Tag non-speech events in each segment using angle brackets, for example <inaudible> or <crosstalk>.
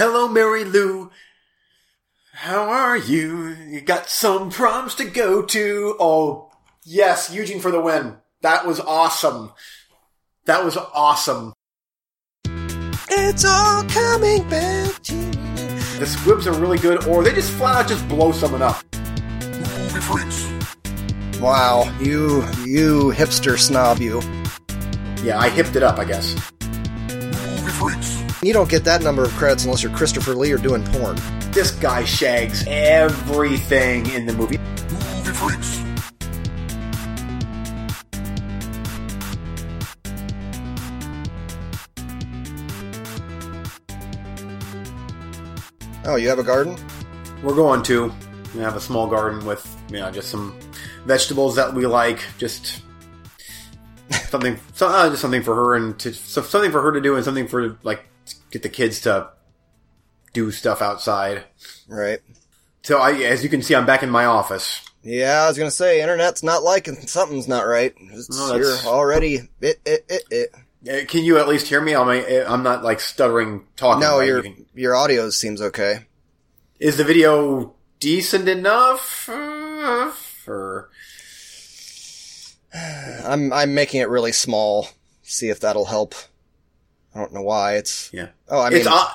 Hello, Mary Lou. How are you? You got some proms to go to. Oh, yes, Eugene for the win. That was awesome. That was awesome. It's all coming back to you. The squibs are really good, or they just flat out just blow someone up. Wow, you, you hipster snob, you. Yeah, I hipped it up, I guess. You don't get that number of credits unless you're Christopher Lee or doing porn. This guy shags everything in the movie. Oh, you have a garden? We're going to we have a small garden with you know just some vegetables that we like. Just something, so, uh, just something for her and to so something for her to do, and something for like get the kids to do stuff outside. Right. So I, as you can see, I'm back in my office. Yeah, I was gonna say, internet's not liking, something's not right. It's, No, you're already, it, it, it, it. Can you at least hear me? I'm, I'm not like stuttering talking. No, right? your, You can- your audio seems okay. is the video decent enough? Uh, for <sighs> I'm, I'm making it really small. See if that'll help. I don't know why. It's, yeah, oh, I mean, it's o-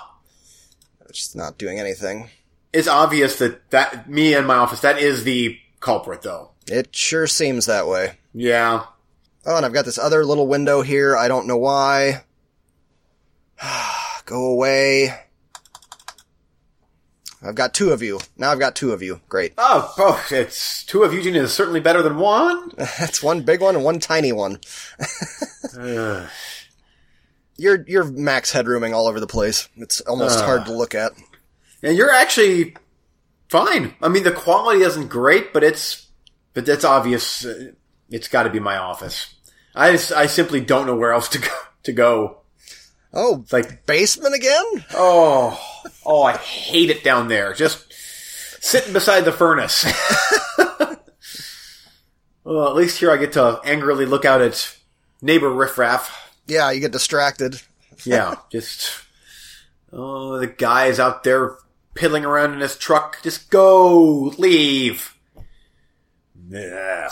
it's not doing anything. it's obvious that that me and my office that is the culprit, though. It sure seems that way. Yeah, Oh, and I've got this other little window here. I don't know why. <sighs> Go away. I've got two of you. Now I've got two of you. Great. Oh, oh, it's two of Eugene is certainly better than one. <laughs> That's one big one and one tiny one. <laughs> You're you're max headrooming all over the place. It's almost Ah. hard to look at. and you're actually fine. I mean, the quality isn't great, but it's but that's obvious. Uh, It's got to be my office. I just, I simply don't know where else to go. To go. Oh, It's like basement again? oh oh, I hate it down there. Just sitting beside the furnace. <laughs> well, at least here I get to angrily look out at neighbor riffraff. Yeah, you get distracted. <laughs> Yeah, just oh, the guy is out there piddling around in his truck. Just go, leave. Ugh.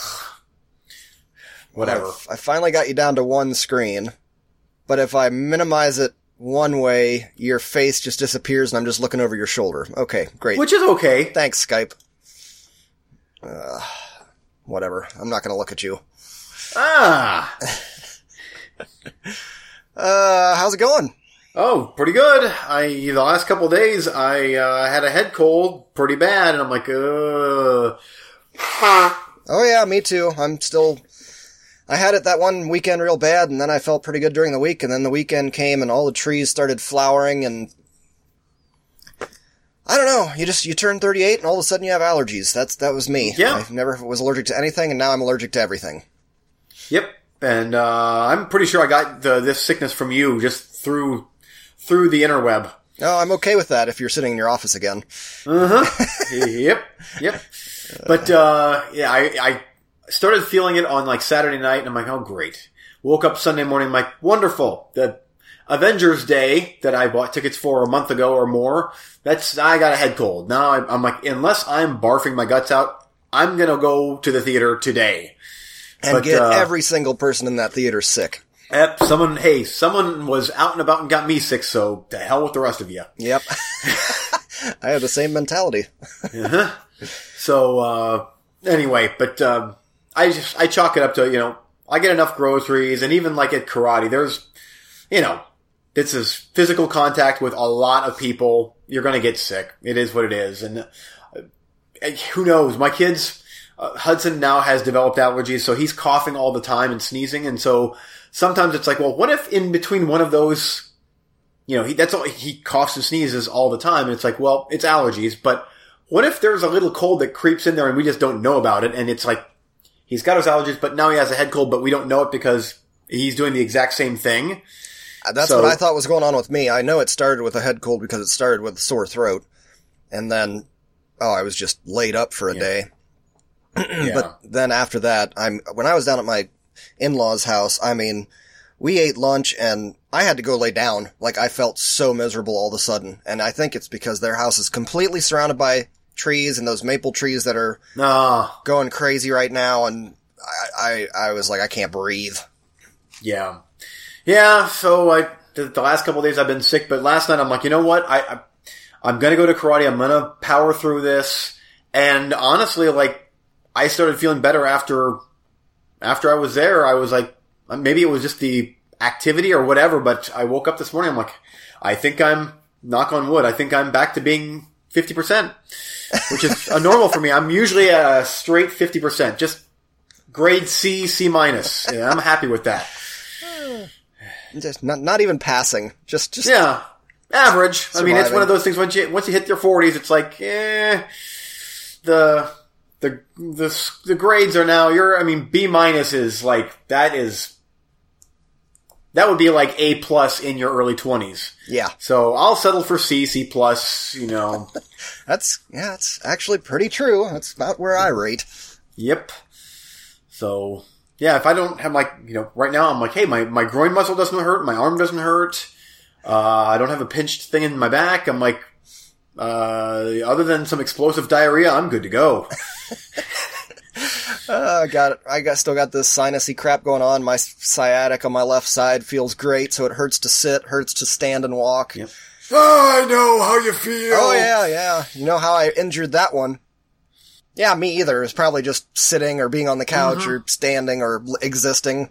Whatever. I finally got you down to one screen, but if I minimize it one way, your face just disappears and I'm just looking over your shoulder. Okay, great. Which is okay. Thanks, Skype. Uh, whatever. I'm not gonna look at you. Ah, <laughs> <laughs> Uh, how's it going? oh, pretty good. I the last couple days I uh, had a head cold, pretty bad, and I'm like, uh. Oh yeah, me too. I'm still. I had it that one weekend real bad, and then I felt pretty good during the week, and then the weekend came, and all the trees started flowering, and I don't know. You just you turn 38, and all of a sudden you have allergies. That's that was me. Yeah. I never was allergic to anything, and now I'm allergic to everything. Yep, and uh, I'm pretty sure I got the, this sickness from you just through through the interweb. Oh, I'm okay with that if you're sitting in your office again. Uh huh. <laughs> yep, yep. But uh, yeah, I, I started feeling it on like Saturday night, and I'm like, oh great. Woke up Sunday morning, I'm like, wonderful. The Avengers Day that I bought tickets for a month ago or more. That's I got a head cold. Now I'm, I'm like, unless I'm barfing my guts out, I'm gonna go to the theater today. And But, get uh, every single person in that theater sick. Yep, someone, hey, someone was out and about and got me sick, so to hell with the rest of you. Yep. <laughs> I have the same mentality. So, uh, anyway, but, um, I just, I chalk it up to, you know, I get enough groceries and even like at karate, there's, you know, this is physical contact with a lot of people. You're going to get sick. It is what it is. And uh, who knows? My kids, uh, Hudson now has developed allergies, so he's coughing all the time and sneezing. And so sometimes it's like, well, what if in between one of those, you know, he, that's all, he coughs and sneezes all the time. And it's like, well, it's allergies, but what if there's a little cold that creeps in there and we just don't know about it? And it's like, he's got his allergies, but now he has a head cold, but we don't know it because he's doing the exact same thing. Uh, That's So- what I thought was going on with me. I know it started with a head cold because it started with a sore throat. And then, oh, I was just laid up for a day. <clears throat> Yeah. But then after that, I'm, when I was down at my in-laws house, I mean, we ate lunch and I had to go lay down. Like I felt so miserable all of a sudden. And I think it's because their house is completely surrounded by trees and those maple trees that are Ah, going crazy right now. And I, I, I was like, I can't breathe. yeah, yeah. So I the, the last couple of days I've been sick, but last night I'm like, you know what? I, I I'm gonna go to karate. I'm gonna power through this. And honestly, like I started feeling better after after I was there. I was like, maybe it was just the activity or whatever. But I woke up this morning. I'm like, I think I'm knock on wood. I think I'm back to being fifty percent, which is <laughs> a normal for me. I'm usually a straight fifty percent, just grade C, C minus. Yeah, I'm happy with that. <sighs> Just not, not even passing. Just, just, Yeah, average. I mean, it's one of those things. Once you once you hit your forties, it's like, eh, the the the the grades are now. You're, I mean, B minus is like that is that would be like A plus in your early twenties. yeah. So I'll settle for C, C plus. You know, <laughs> That's, yeah, that's actually pretty true. That's about where I rate. yep. So yeah, if I don't have like you know right now, I'm like, hey, my my groin muscle doesn't hurt, my arm doesn't hurt. Uh, I don't have a pinched thing in my back. I'm like, uh, other than some explosive diarrhea, I'm good to go. <laughs> Uh, I got it. I got still got this sinusy crap going on. My sciatic on my left side feels great, so it hurts to sit, hurts to stand and walk. Yep. I know how you feel. Oh yeah, yeah. You know how I injured that one? Yeah, me either. It's probably just sitting or being on the couch or standing or existing.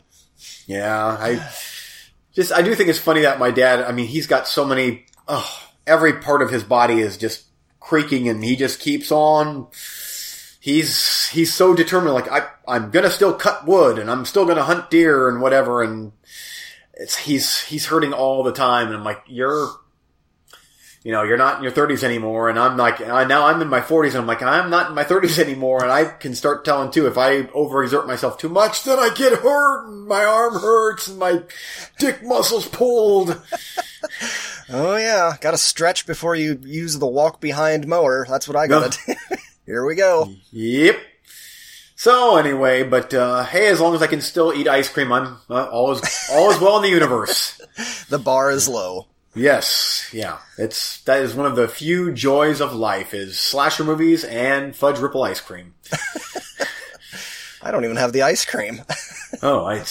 Yeah, I <sighs> just I do think it's funny that my dad. I mean, he's got so many. Oh, every part of his body is just creaking, and he just keeps on. He's he's so determined. Like I, I'm gonna still cut wood, and I'm still gonna hunt deer and whatever. And it's he's he's hurting all the time, and I'm like, you're. You know, you're not in your 30s anymore, and I'm like, I, now I'm in my 40s, and I'm like, I'm not in my 30s anymore, and I can start telling too, if I overexert myself too much, then I get hurt, and my arm hurts, and my dick muscles pulled. Oh yeah, got to stretch before you use the walk behind mower. That's what I got to do. <laughs> Here we go. Yep. So anyway, but uh, hey, as long as I can still eat ice cream, I'm uh, all is all is well in the universe. <laughs> The bar is low. Yes, yeah, it's that is one of the few joys of life is slasher movies and fudge ripple ice cream. <laughs> I don't even have the ice cream. Oh, I,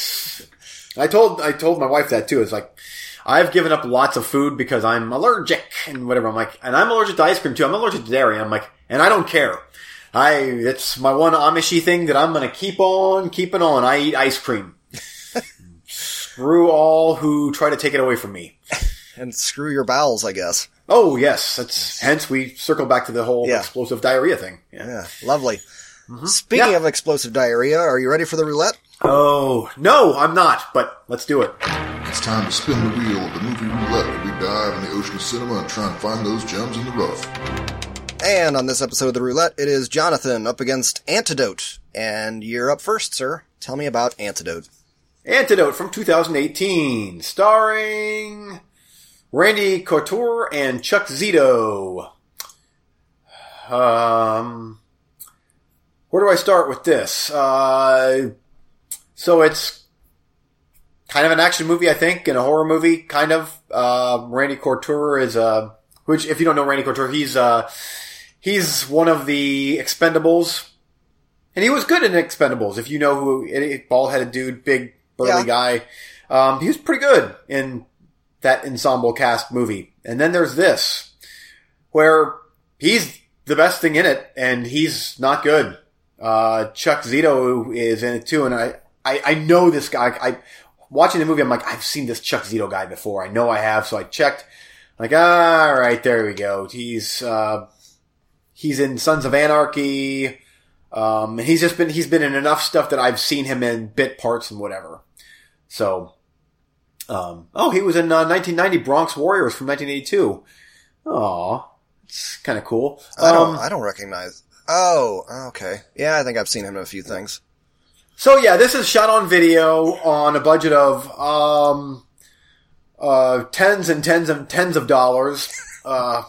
I told I told my wife that too. It's like I've given up lots of food because I'm allergic and whatever. I'm like, and I'm allergic to ice cream too. I'm allergic to dairy. I'm like, and I don't care. I it's my one Amishy thing that I'm gonna keep on keeping on. I eat ice cream. <laughs> Screw all who try to take it away from me. and screw your bowels, I guess. Oh yes, that's hence we circle back to the whole Yeah. explosive diarrhea thing. Yeah. Yeah, lovely. Speaking Mm-hmm. Yeah. of explosive diarrhea, are you ready for the roulette? Oh no, I'm not. But let's do it. It's time to spin the wheel of the movie roulette we dive in the ocean of cinema and try and find those gems in the rough. And on this episode of the roulette, it is Jonathan up against Antidote. And you're up first, sir. Tell me about Antidote. Antidote from 2018, starring Randy Couture and Chuck Zito. Um, where do I start with this? Uh, so it's kind of an action movie, I think, and a horror movie, kind of. Uh, Randy Couture is a, which if you don't know Randy Couture, he's uh, he's one of the Expendables. And he was good in Expendables. If you know who, bald headed dude, big burly Yeah. guy. Um, he was pretty good in that ensemble cast movie. And then there's this, where he's the best thing in it, and he's not good. Uh, Chuck Zito is in it too, and I, I, I know this guy. I, watching the movie, I'm like, I've seen this Chuck Zito guy before. I know I have, so I checked. Like, all right, there we go. He's, uh, he's in Sons of Anarchy. Um, and he's just been, he's been in enough stuff that I've seen him in bit parts and whatever. So, um, oh, he was in uh, 1990 Bronx Warriors from 1982. Aw, it's kind of cool. I don't, Um, I don't recognize. Oh, okay. Yeah, I think I've seen him in a few things. So yeah, this is shot on video on a budget of um, uh, tens and tens and tens of dollars. <laughs> Uh,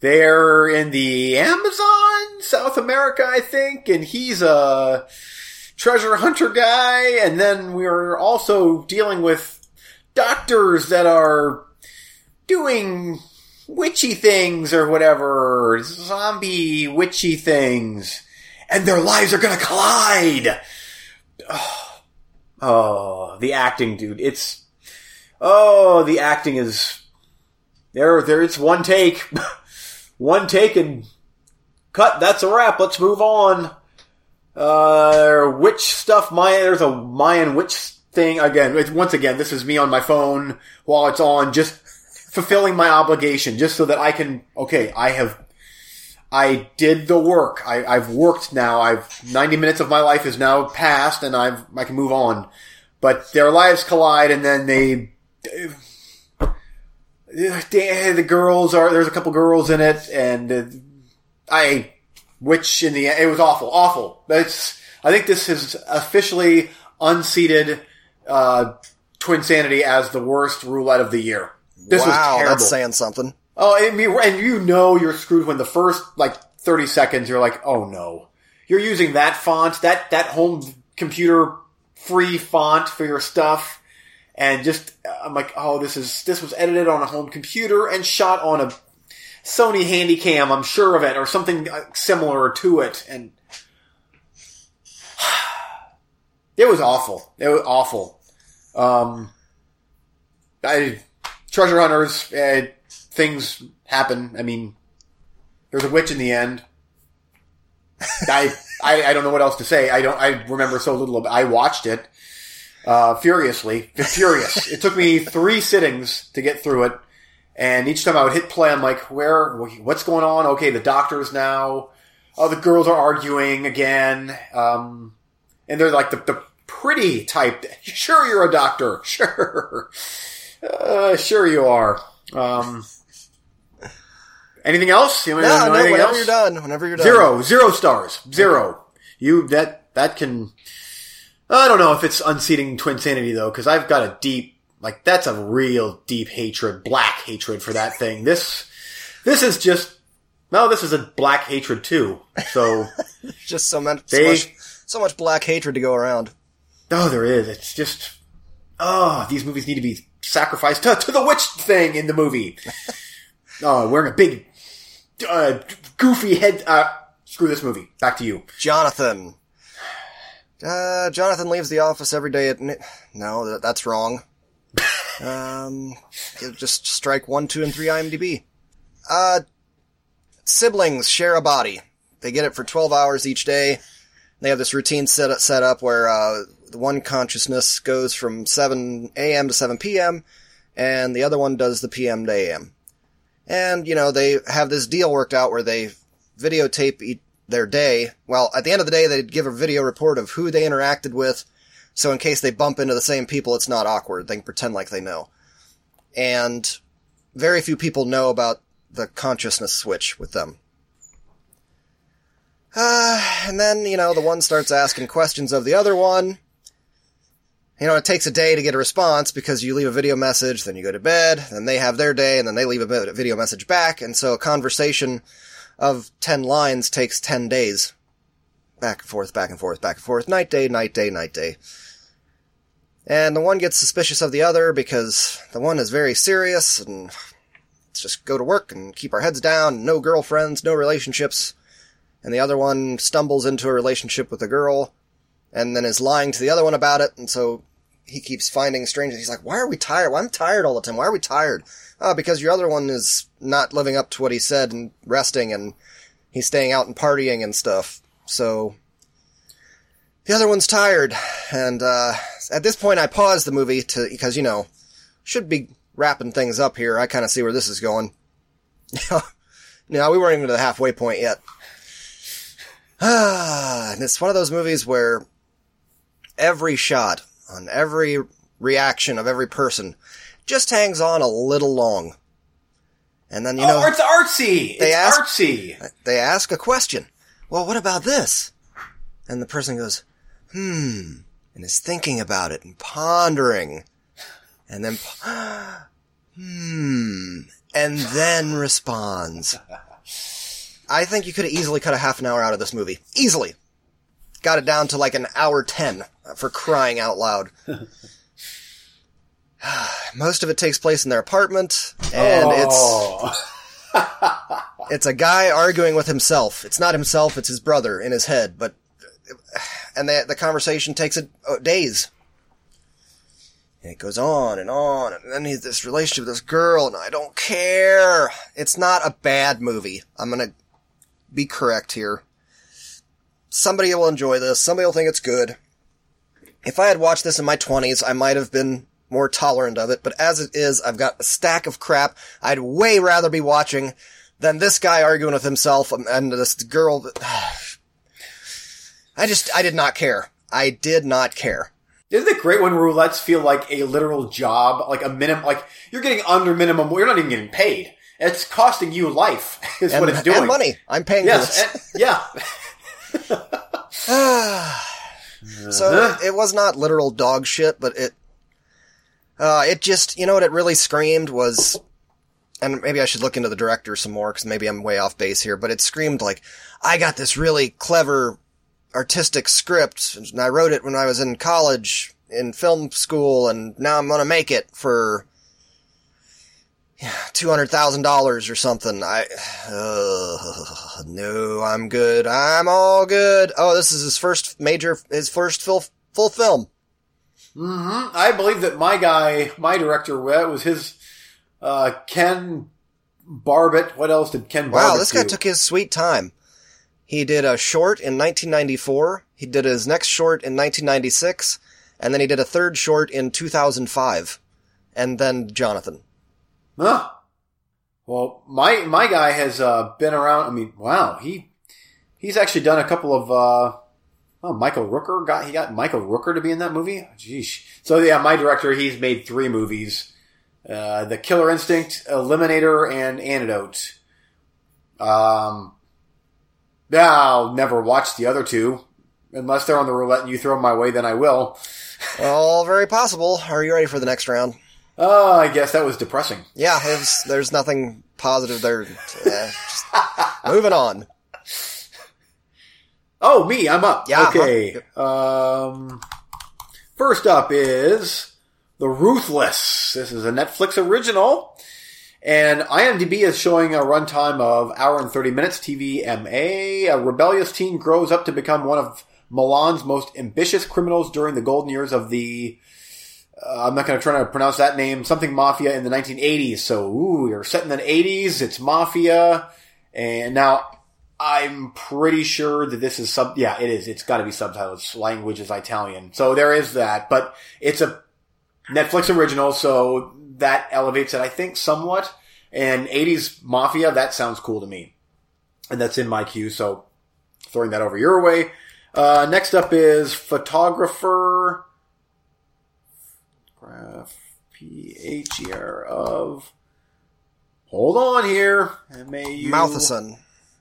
they're in the Amazon, South America, I think, and he's a treasure hunter guy. And then we're also dealing with doctors that are doing witchy things or whatever, zombie witchy things, and their lives are gonna collide. Oh, <sighs> oh the acting, dude. It's oh, the acting is there. There, it's one take, <laughs> one take, and cut. That's a wrap. Let's move on. Uh, witch stuff. Maya, there's a Mayan witch thing again. Once again, this is me on my phone while it's on, just <laughs> fulfilling my obligation, just so that I can. Okay, I have. I did the work. I, I've worked now. I've 90 minutes of my life is now passed, and I've I can move on. But their lives collide, and then they. The girls are there's a couple girls in it, and I which in the end, it was awful, awful. That's, I think this has officially unseated, uh, Twinsanity as the worst roulette of the year. This wow, was terrible. that's saying something. Oh, and, and you know you're screwed when the first, like, 30 seconds you're like, oh no. You're using that font, that, that home computer free font for your stuff. And just, I'm like, oh, this is, this was edited on a home computer and shot on a Sony Handycam, I'm sure of it, or something uh, similar to it, and <sighs> it was awful. It was awful. Um, I, treasure hunters, uh, things happen. I mean, there's a witch in the end. I, I, I don't know what else to say. I don't, I remember so little it. I watched it, uh, furiously, furious. it took me three sittings to get through it. And each time I would hit play, I'm like, where, what's going on? Okay, the doctors now. Oh, the girls are arguing again. Um, and they're like the, the pretty type. Sure, you're a doctor. <laughs> Sure. Uh, sure you are. Um, anything else? You no, no, whenever else? you're done. Whenever you're done. Zero. Zero stars. Zero. You, that, that can, I don't know if it's unseating Twin Sanity though, cause I've got a deep like that's a real deep hatred, black hatred for that thing. This, this is just, no, this is a black hatred too. So, <laughs> just so much, they, so much, so much black hatred to go around. Oh, there is. It's just, oh, these movies need to be sacrificed to, to the witch thing in the movie. <laughs> oh, wearing a big, uh, goofy head, uh, screw this movie. Back to you. Jonathan. Uh, Jonathan leaves the office every day at, no, that's wrong. <laughs> Um, just strike one, two, and three IMDb. Uh, siblings share a body. They get it for 12 hours each day. They have this routine set up, set up where, uh, the one consciousness goes from 7 a.m. to 7 p.m., and the other one does the p.m. to a.m. And, you know, they have this deal worked out where they videotape their day. Well, at the end of the day, they'd give a video report of who they interacted with, so in case they bump into the same people, it's not awkward. They can pretend like they know. And very few people know about the consciousness switch with them. Uh, <sighs> and then, you know, the one starts asking questions of the other one. You know, it takes a day to get a response because you leave a video message, then you go to bed, then they have their day, and then they leave a video message back, and so a conversation of 10 lines takes 10 days. Back and forth, back and forth, back and forth, night day, night day, night day. And the one gets suspicious of the other because the one is very serious and let's just go to work and keep our heads down, no girlfriends, no relationships. And the other one stumbles into a relationship with a girl and then is lying to the other one about it. And so he keeps finding strange. He's like, why are we tired? Well, I'm tired all the time. Why are we tired? Oh, because your other one is not living up to what he said and resting and he's staying out and partying and stuff. So the other one's tired, and uh, at this point I paused the movie to because you know should be wrapping things up here. I kind of see where this is going. <laughs> no, we weren't even to the halfway point yet. Ah, <sighs> and it's one of those movies where every shot on every reaction of every person just hangs on a little long. And then you know, oh, it's artsy. They it's ask, artsy. They ask a question. Well, what about this? And the person goes, hmm, and is thinking about it and pondering, and then, <gasps> hmm, and then responds. I think you could have easily cut a half an hour out of this movie. Easily. Got it down to like an hour ten for crying out loud. <laughs> <sighs> Most of it takes place in their apartment, and it's oh. <laughs> it's a guy arguing with himself. It's not himself; it's his brother in his head. But and the the conversation takes it uh, days. And it goes on and on, and then he's this relationship with this girl, and I don't care. It's not a bad movie. I'm gonna be correct here. Somebody will enjoy this. Somebody will think it's good. If I had watched this in my 20s, I might have been more tolerant of it, but as it is, I've got a stack of crap I'd way rather be watching than this guy arguing with himself and this girl. <sighs> I just, I did not care. I did not care. Isn't it great when roulettes feel like a literal job, like a minimum, like you're getting under minimum, you're not even getting paid. It's costing you life, <laughs> is And, what it's doing. and money. I'm paying Yes, this. and- yeah. <laughs> <laughs> <sighs> <sighs> So it was not literal dog shit, but it, uh, it just, you know what it really screamed was, and maybe I should look into the director some more because maybe I'm way off base here, but it screamed like, I got this really clever artistic script and I wrote it when I was in college in film school and now I'm gonna make it for two hundred thousand dollars or something. I uh, no, I'm good. I'm all good. Oh, this is his first major, his first full full film. hmm I believe that my guy, my director, well, was his, uh, Ken Barbett. What else did Ken Barbett Wow, this guy took his sweet time. He did a short in 1994. He did his next short in 1996, and then he did a third short in 2005, and then Jonathan. Huh. Well, my my guy has uh, been around. I mean, wow, he he's actually done a couple of. Uh, oh, Michael Rooker got he got Michael Rooker to be in that movie. Jeez. So yeah, my director, he's made three movies: uh, The Killer Instinct, Eliminator, and Antidote. Um, yeah, I'll never watch the other two unless they're on the roulette and you throw them my way. Then I will. All very possible. Are you ready for the next round? Oh, I guess that was depressing. Yeah, it's, there's nothing positive there. Moving on. Oh, me, I'm up. Yeah, Okay. Um, first up is The Ruthless. This is a Netflix original. And IMDb is showing a runtime of hour and 30 minutes. TVMA. A rebellious teen grows up to become one of Milan's most ambitious criminals during the golden years of the uh, I'm not going to try to pronounce that name. Something Mafia in the 1980s. So, ooh, you're set in the 80s. It's Mafia. And now, I'm pretty sure that this is sub, yeah, it is. It's gotta be subtitled. Its language is Italian. So there is that, but it's a Netflix original, so that elevates it, I think, somewhat. And 80s Mafia, that sounds cool to me. And that's in my queue, so throwing that over your way. Uh, next up is Photographer, P-H-E-R of, hold on here. M-A-U. Mauthausen.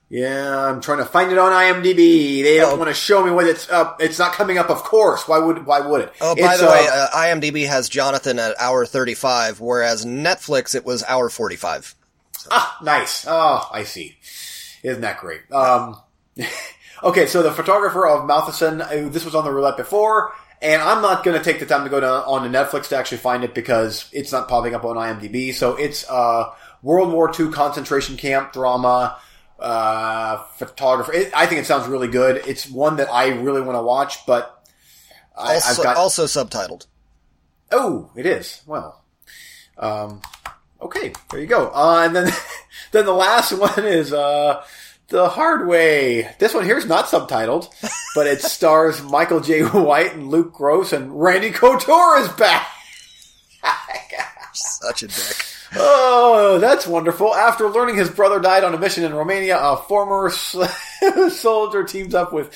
Yeah, I'm trying to find it on IMDb. They don't Oh. want to show me what it's up. It's not coming up, of course. Why would Why would it? Oh, by It's, the uh, way, uh, IMDb has Jonathan at hour 35, whereas Netflix it was hour 45. ah, nice. Oh, I see. Isn't that great? Um, <laughs> okay, so the photographer of Mauthausen. uh, This was on the roulette before, and I'm not going to take the time to go down on to Netflix to actually find it because it's not popping up on IMDb. So it's uh, World War II concentration camp drama. Uh, photographer. It, I think it sounds really good. It's one that I really want to watch, but I, I've Also, got also subtitled. Oh, it is. Well, um, okay, there you go. Uh, and then, <laughs> then the last <laughs> one is, uh, The Hard Way. This one here is not subtitled, but it <laughs> stars Michael Jai White and Luke Goss and Randy Couture is back. <laughs> Such a dick. Oh, that's wonderful. After learning his brother died on a mission in Romania, a former <laughs> soldier teams up with.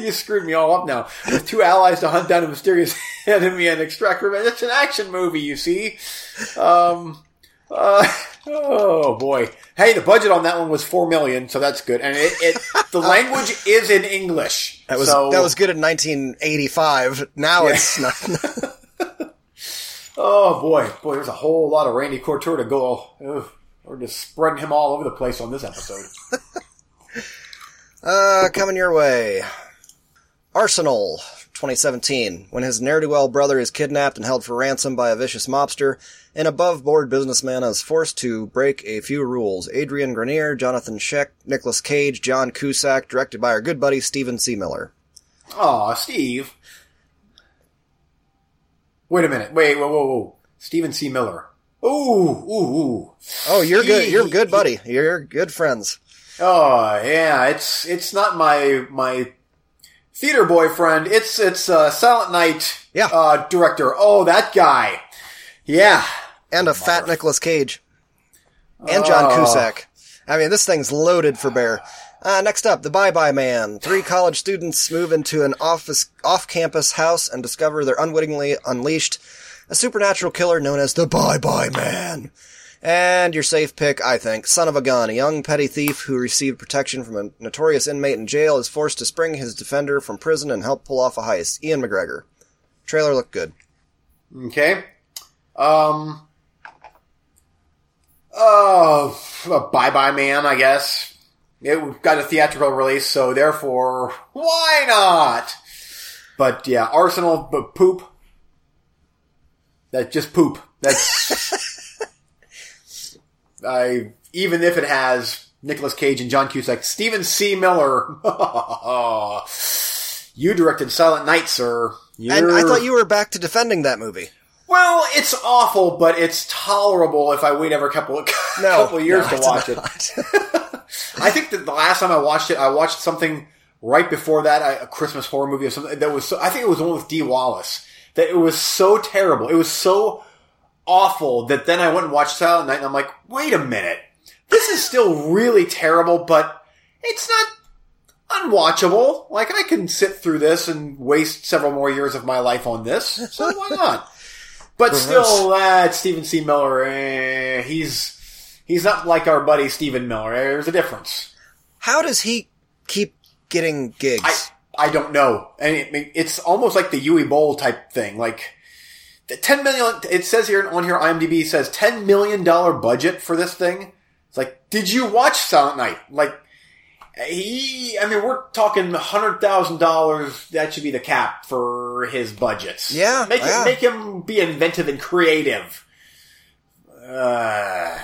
you screwed me all up now. With two allies to hunt down a mysterious enemy and extract revenge. It's an action movie, you see. Um, uh, oh boy. Hey, the budget on that one was four million, so that's good. And it, it the <laughs> language is in English. That was so, that was good in 1985. Now it's not. <laughs> Oh boy, boy, there's a whole lot of Randy Couture to go. Ugh, we're just spreading him all over the place on this episode. <laughs> uh, coming your way. Arsenal 2017. When his ne'er-do-well brother is kidnapped and held for ransom by a vicious mobster, an above-board businessman is forced to break a few rules. Adrian Grenier, Johnathon Schaech, Nicolas Cage, John Cusack, directed by our good buddy Steven C. Miller. Aw, Steve. Wait a minute. Wait, whoa, whoa, whoa. Steven C. Miller. Ooh, ooh, ooh. Oh, you're good. You're good, buddy. You're good friends. Oh, yeah. It's it's not my my theater boyfriend. It's it's uh, Silent Night. Yeah. Uh, director. Oh, that guy. Yeah. And a fat Nicolas Cage. And John Oh. Cusack. I mean, this thing's loaded for bear. Uh, next up, The Bye Bye Man. Three college students move into an office, off-campus house and discover they're unwittingly unleashed a supernatural killer known as the Bye Bye Man. And your safe pick, I think, Son of a Gun. A young petty thief who received protection from a notorious inmate in jail is forced to spring his defender from prison and help pull off a heist. Ewan McGregor. Trailer looked good. Okay. Um. Oh, Bye Bye Man, I guess. It got a theatrical release, so therefore, why not? But yeah, Arsenal, but poop. That just poop. That's. <laughs> I even if it has Nicolas Cage and John Cusack, Steven C. Miller. <laughs> you directed Silent Night, sir. And I thought you were back to defending that movie. well, it's awful, but it's tolerable if I wait ever a couple <laughs> No, couple of years no, to watch it. <laughs> I think that the last time I watched it, I watched something right before that, a Christmas horror movie or something that was. So, I think it was the one with Dee Wallace. That it was so terrible. It was so awful that then I went and watched Silent Night, and I'm like, wait a minute, this is still really terrible, but it's not unwatchable. Like I can sit through this and waste several more years of my life on this. So why <laughs> not? But still, uh, Steven C. Miller, eh, he's he's not like our buddy Stephen Miller. Eh, There's a difference. How does he keep getting gigs? I I don't know, and it, it's almost like the Uwe Boll type thing. Like ten million. It says here on here, IMDb says ten million dollar budget for this thing. It's like, did you watch Silent Night? Like he, I mean, we're talking hundred thousand dollars. That should be the cap for his budgets. Yeah, make yeah. it, make him be inventive and creative. Uh,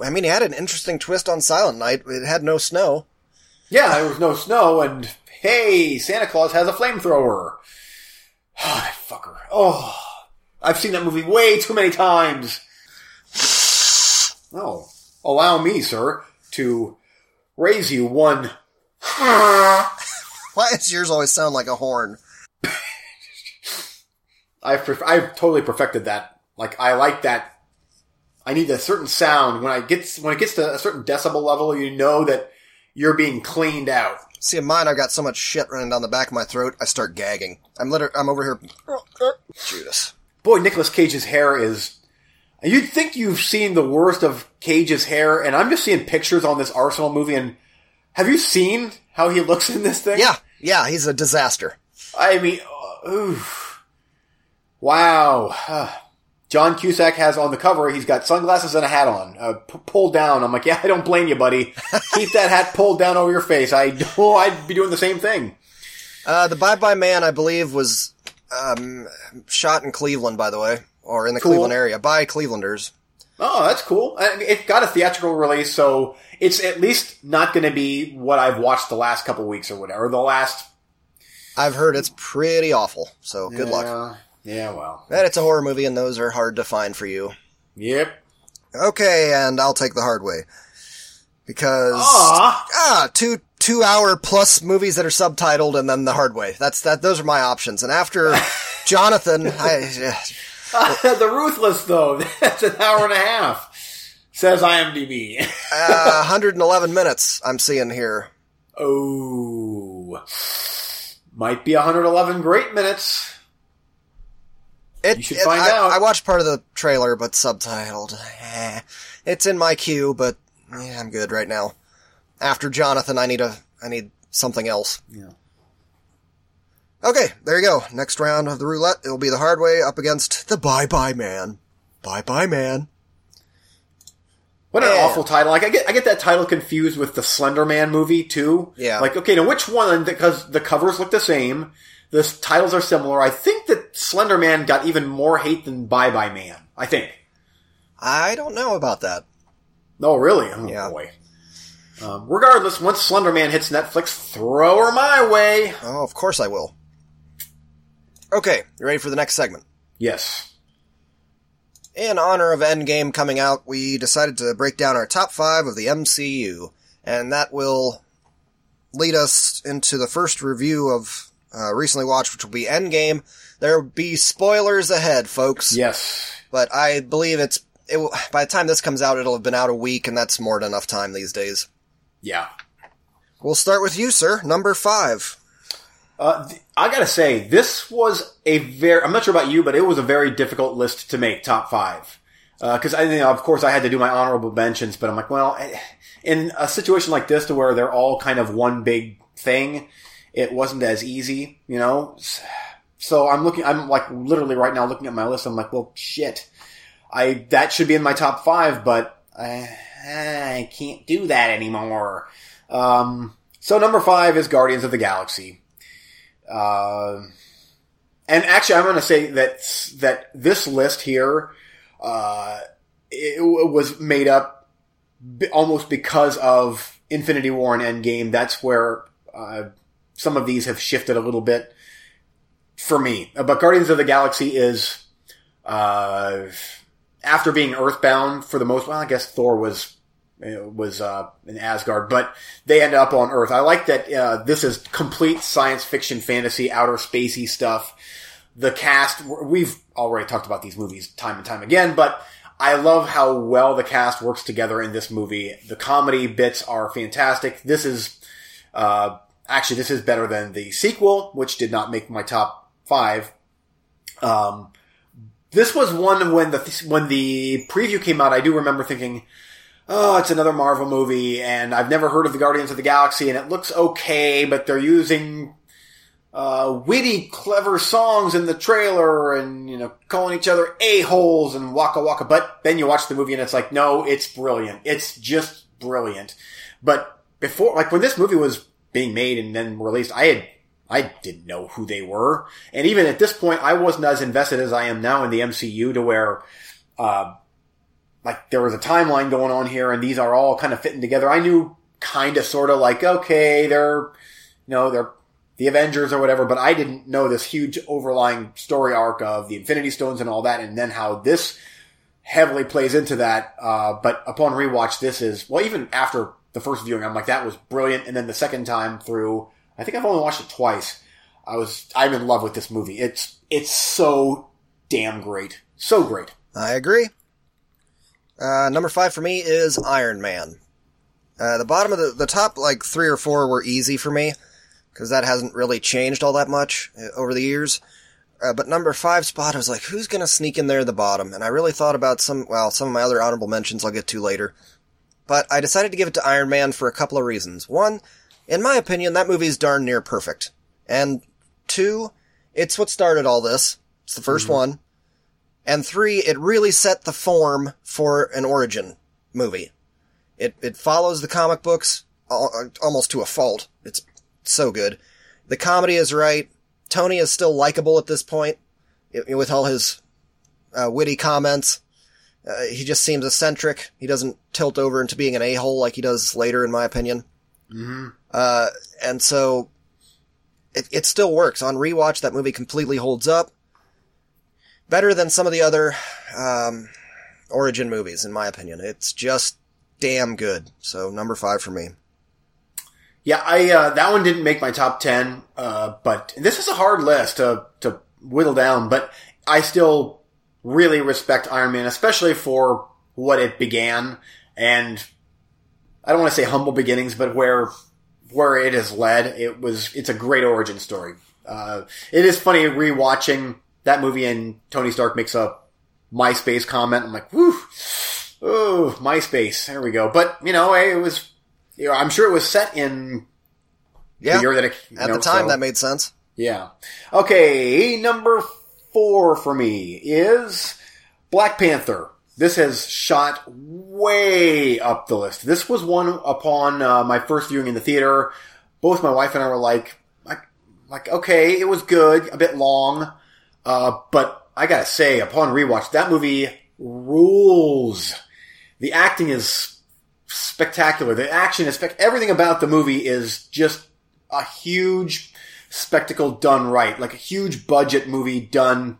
I mean, he had an interesting twist on Silent Night. It had no snow. Yeah, there was no snow, and hey, Santa Claus has a flamethrower. Oh, <sighs> that fucker. Oh, I've seen that movie way too many times. Oh, allow me, sir, to raise you one. Why does yours always sound like a horn? I've perf- I've totally perfected that. Like I like that. I need a certain sound when I get when it gets to a certain decibel level. You know that you're being cleaned out. See, in mine, I've got so much shit running down the back of my throat, I start gagging. I'm literally, I'm over here. Judas. Boy, Nicolas Cage's hair is. You'd think you've seen the worst of Cage's hair, and I'm just seeing pictures on this Arsenal movie. And have you seen how he <laughs> looks in this thing? Yeah, yeah, he's a disaster. I mean, uh, oof. wow. Uh, John Cusack has on the cover. He's got sunglasses and a hat on, uh, p- pulled down. I'm like, yeah, I don't blame you, buddy. <laughs> Keep that hat pulled down over your face. I <laughs> know I'd be doing the same thing. Uh, the Bye Bye Man, I believe, was um, shot in Cleveland, by the way, or in the Cool. Cleveland area by Clevelanders. Oh, that's cool. And it got a theatrical release, so it's at least not going to be what I've watched the last couple weeks or whatever. The last. I've heard it's pretty awful, so good luck. Yeah, Yeah, well. And it's a horror movie, and those are hard to find for you. Yep. Okay, and I'll take the hard way because Aw. ah, two two hour plus movies that are subtitled, and then the hard way. That's that. Those are my options. And after <laughs> Jonathan, I, <laughs> the Ruthless, though, <laughs> that's an hour and a half, says IMDb. uh, 111 minutes I'm seeing here. oh. Might be 111 great minutes. It, You should it- find I, out. I watched part of the trailer, but subtitled. Eh. It's in my queue, but yeah, I'm good right now. After Jonathan, I need a I need something else. Yeah. Okay, there you go. Next round of the roulette, it'll be the hard way up against the Bye Bye Man. Bye Bye Man. What an Yeah. awful title! Like I get, I get that title confused with the Slender Man movie too. Yeah. Like, okay, now which one? Because the covers look the same, The titles are similar. I think that Slender Man got even more hate than Bye Bye Man. I think. I don't know about that. No, really? Oh, Yeah. boy. Um, regardless, once Slender Man hits Netflix, throw her my way. Oh, of course I will. Okay, you ready for the next segment? Yes. In honor of Endgame coming out, we decided to break down our top five of the MCU, and that will lead us into the first review of uh, recently watched, which will be Endgame. There will be spoilers ahead, folks. Yes. But I believe it's it will, by the time this comes out, it'll have been out a week, and that's more than enough time these days. Yeah. We'll start with you, sir. Number five. Uh, th- I gotta say, this was a very, I'm not sure about you, but it was a very difficult list to make top five. Uh, cause I, you know, of course I had to do my honorable mentions, but I'm like, well, eh, in a situation like this to where they're all kind of one big thing, it wasn't as easy, you know? So I'm looking, I'm like literally right now looking at my list, I'm like, well, shit. I, that should be in my top five, but I, I can't do that anymore. Um, so number five is Guardians of the Galaxy. Uh, and actually, I'm going to say that that this list here, uh, it, was made up almost because of Infinity War and Endgame. That's where uh, some of these have shifted a little bit for me. But Guardians of the Galaxy is uh, after being Earthbound for the most. Well, I guess Thor was was uh, in Asgard, but they end up on Earth. I like that uh, this is complete science fiction, fantasy, outer spacey stuff. The cast, we've already talked about these movies time and time again, but I love how well the cast works together in this movie. The comedy bits are fantastic. This is, uh, actually, this is better than the sequel, which did not make my top five. Um, this was one when the when the preview came out. I do remember thinking, "Oh, it's another Marvel movie," and I've never heard of the Guardians of the Galaxy, and it looks okay, but they're using uh, witty, clever songs in the trailer, and you know, calling each other a holes and waka waka. But then you watch the movie, and it's like, no, it's brilliant. It's just brilliant. But before, like when this movie was being made and then released, I had I didn't know who they were. And even at this point, I wasn't as invested as I am now in the MCU to where, uh, like there was a timeline going on here and these are all kind of fitting together. I knew kind of sort of like, okay, they're, you know, they're the Avengers or whatever, but I didn't know this huge overlying story arc of the Infinity Stones and all that and then how this heavily plays into that. Uh, but upon rewatch, this is, well, even after the first viewing, I'm like, that was brilliant. And then the second time through, I think I've only watched it twice. I was I'm in love with this movie. It's it's so damn great, so great. I agree. Uh, number five for me is Iron Man. Uh, the bottom of the, the top, like three or four were easy for me, because that hasn't really changed all that much uh, over the years. Uh, but number five spot, I was like, who's gonna sneak in there at the bottom? And I really thought about some, well, some of my other honorable mentions I'll get to later. But I decided to give it to Iron Man for a couple of reasons. One, in my opinion, that movie's darn near perfect. And two, it's what started all this. It's the 1st one. And three, it really set the form for an origin movie. It it follows the comic books almost to a fault. It's so good. The comedy is right. Tony is still likable at this point, with all his uh, witty comments. Uh, he just seems eccentric. He doesn't tilt over into being an a hole like he does later, in my opinion. Mm-hmm. Uh, and so it, it still works. On rewatch, that movie completely holds up. Better than some of the other um, origin movies, in my opinion. It's just damn good. So number five for me. Yeah, I uh, that one didn't make my top ten, uh, but this is a hard list to to whittle down. But I still really respect Iron Man, especially for what it began, and I don't want to say humble beginnings, but where where it has led. It was it's a great origin story. Uh, it is funny rewatching that movie, and Tony Stark makes a MySpace comment. I'm like, whew, oh, MySpace. There we go. But you know, it was. You know, I'm sure it was set in Yeah, the year that it, at know, the time so- that made sense. yeah. Okay, number four for me is Black Panther. This has shot way up the list. This was one upon uh, my first viewing in the theater. Both my wife and I were like, I, like, okay, it was good, a bit long, uh, but I gotta say, upon rewatch, that movie rules. The acting is spectacular. The action is spec- everything about the movie is just a huge spectacle done right, like a huge budget movie done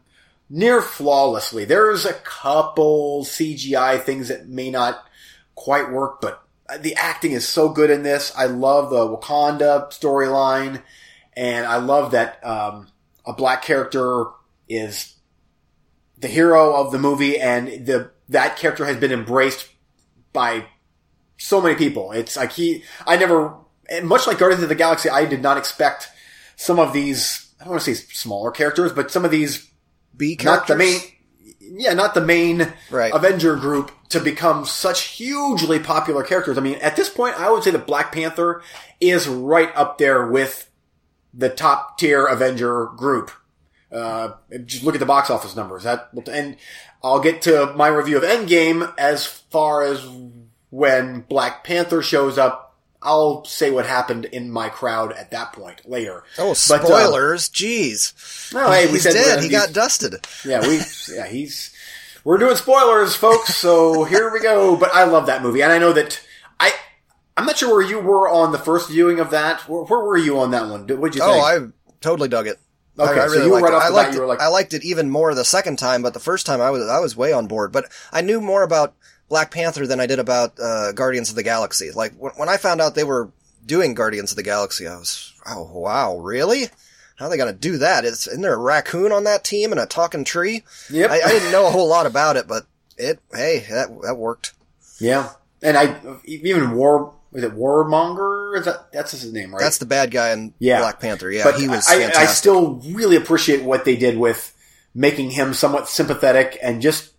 near flawlessly. There's a couple CGI things that may not quite work, but the acting is so good in this. I love the Wakanda storyline, and I love that um, a black character is the hero of the movie, and the that character has been embraced by so many people. It's like he, I never, much like Guardians of the Galaxy, I did not expect some of these. I don't want to say smaller characters, but some of these B not the main, yeah, not the main Right. Avenger group to become such hugely popular characters. I mean, at this point, I would say that Black Panther is right up there with the top tier Avenger group. Uh, just look at the box office numbers. That and I'll get to my review of Endgame as far as when Black Panther shows up. I'll say what happened in my crowd at that point later. Oh, But, uh, spoilers! Jeez, No, hey, we he's said dead. He got dusted. yeah, we, yeah, he's, we're doing spoilers, folks, so here we go. But I love that movie, and I know that I, I'm not sure where you were on the first viewing of that. Where, where were you on that one? What'd you think? Oh, I totally dug it. I- Okay, I, so really you were liked right it. off I liked you it. were like- I liked it even more the second time, but the first time I was I was way on board. But I knew more about Black Panther than I did about uh, Guardians of the Galaxy. Like when, when I found out they were doing Guardians of the Galaxy, I was oh wow, really? How are they gonna do that? Is, isn't there a raccoon on that team and a talking tree? Yep. I, I didn't know a whole lot about it, but it hey that that worked. yeah, and I even War was it Warmonger? Is that that's his name, right? That's the bad guy in Yeah. Black Panther. Yeah, but he was I, I still really appreciate what they did with making him somewhat sympathetic and just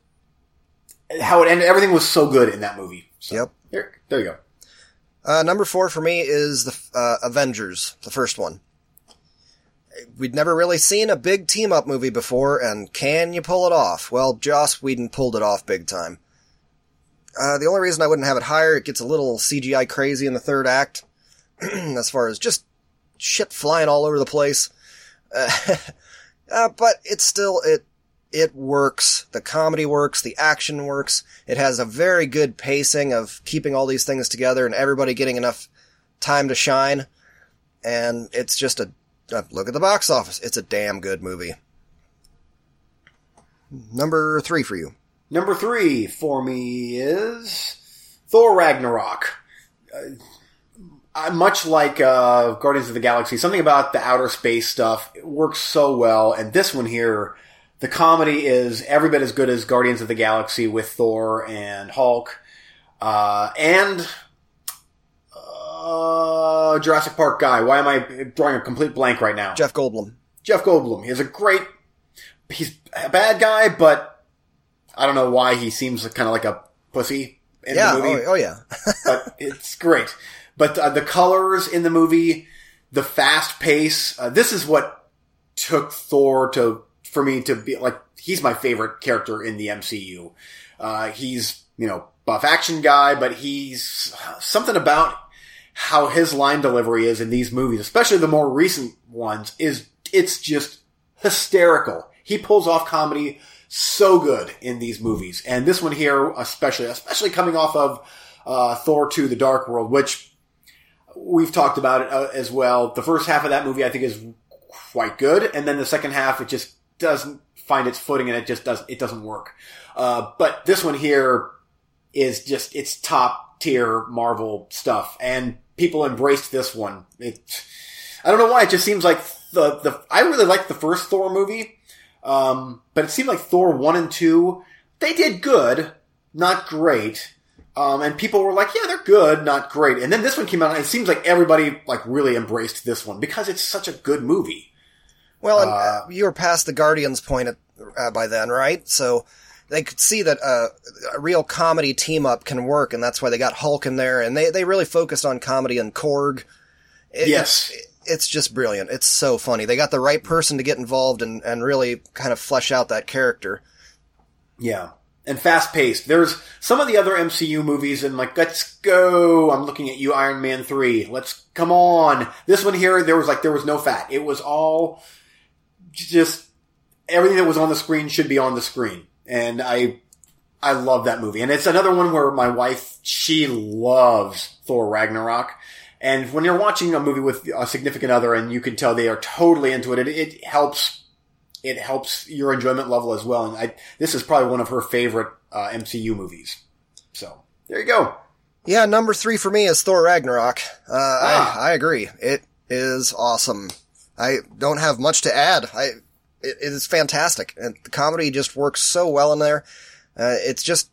how it ended. Everything was so good in that movie. So, Yep. There, there you go. Uh, number four for me is the uh, Avengers, the first one. We'd never really seen a big team up movie before, and can you pull it off? Well, Joss Whedon pulled it off big time. Uh, the only reason I wouldn't have it higher, it gets a little CGI crazy in the third act, <clears throat> as far as just shit flying all over the place. Uh, <laughs> uh, but it's still it it works. The comedy works. The action works. It has a very good pacing of keeping all these things together and everybody getting enough time to shine. And it's just a, look at the box office. It's a damn good movie. Number three for you. Number three for me is Thor Ragnarok. Uh, much like uh, Guardians of the Galaxy, something about the outer space stuff it works so well, and this one here, the comedy is every bit as good as Guardians of the Galaxy with Thor and Hulk, uh, and uh, Jurassic Park guy. Why am I drawing a complete blank right now? Jeff Goldblum. Jeff Goldblum. He's a great. He's a bad guy, but I don't know why he seems kind of like a pussy in yeah. the movie. Oh, oh yeah. <laughs> but it's great. But uh, the colors in the movie, the fast pace. Uh, this is what took Thor to for me to be like. He's my favorite character in the MCU. Uh, he's you know buff action guy, but he's something about how his line delivery is in these movies, especially the more recent ones, is it's just hysterical. He pulls off comedy so good in these movies, and this one here, especially, especially coming off of uh, Thor 2: The Dark World, which we've talked about it uh, as well. The first half of that movie, I think, is quite good, and then the second half, it just doesn't find its footing, and it just doesn't it doesn't work. Uh, but this one here is just it's top tier Marvel stuff, and people embraced this one. It, I don't know why. It just seems like the the I really liked the first Thor movie, um, but it seemed like Thor one and two they did good, not great. Um, and people were like, yeah, they're good, not great. And then this one came out, and it seems like everybody like really embraced this one because it's such a good movie. Well, and Uh, uh, you were past the Guardians point at, uh, by then, right? So they could see that uh, a real comedy team up can work, and that's why they got Hulk in there, and they, they really focused on comedy and Korg. It- Yes. It's, it's just brilliant. It's so funny. They got the right person to get involved and, and really kind of flesh out that character. Yeah. and fast paced. There's some of the other MCU movies and like, let's go. I'm looking at you, Iron Man 3. Let's come on. This one here, there was like, there was no fat. It was all just everything that was on the screen should be on the screen. And I, I love that movie. And it's another one where my wife, she loves Thor Ragnarok. And when you're watching a movie with a significant other and you can tell they are totally into it, it, it helps it helps your enjoyment level as well. And I, this is probably one of her favorite uh, MCU movies. So there you go. Yeah, number three for me is Thor Ragnarok. Uh, ah. I, I agree. It is awesome. I don't have much to add. I, it, it is fantastic. And the comedy just works so well in there. Uh, it's just,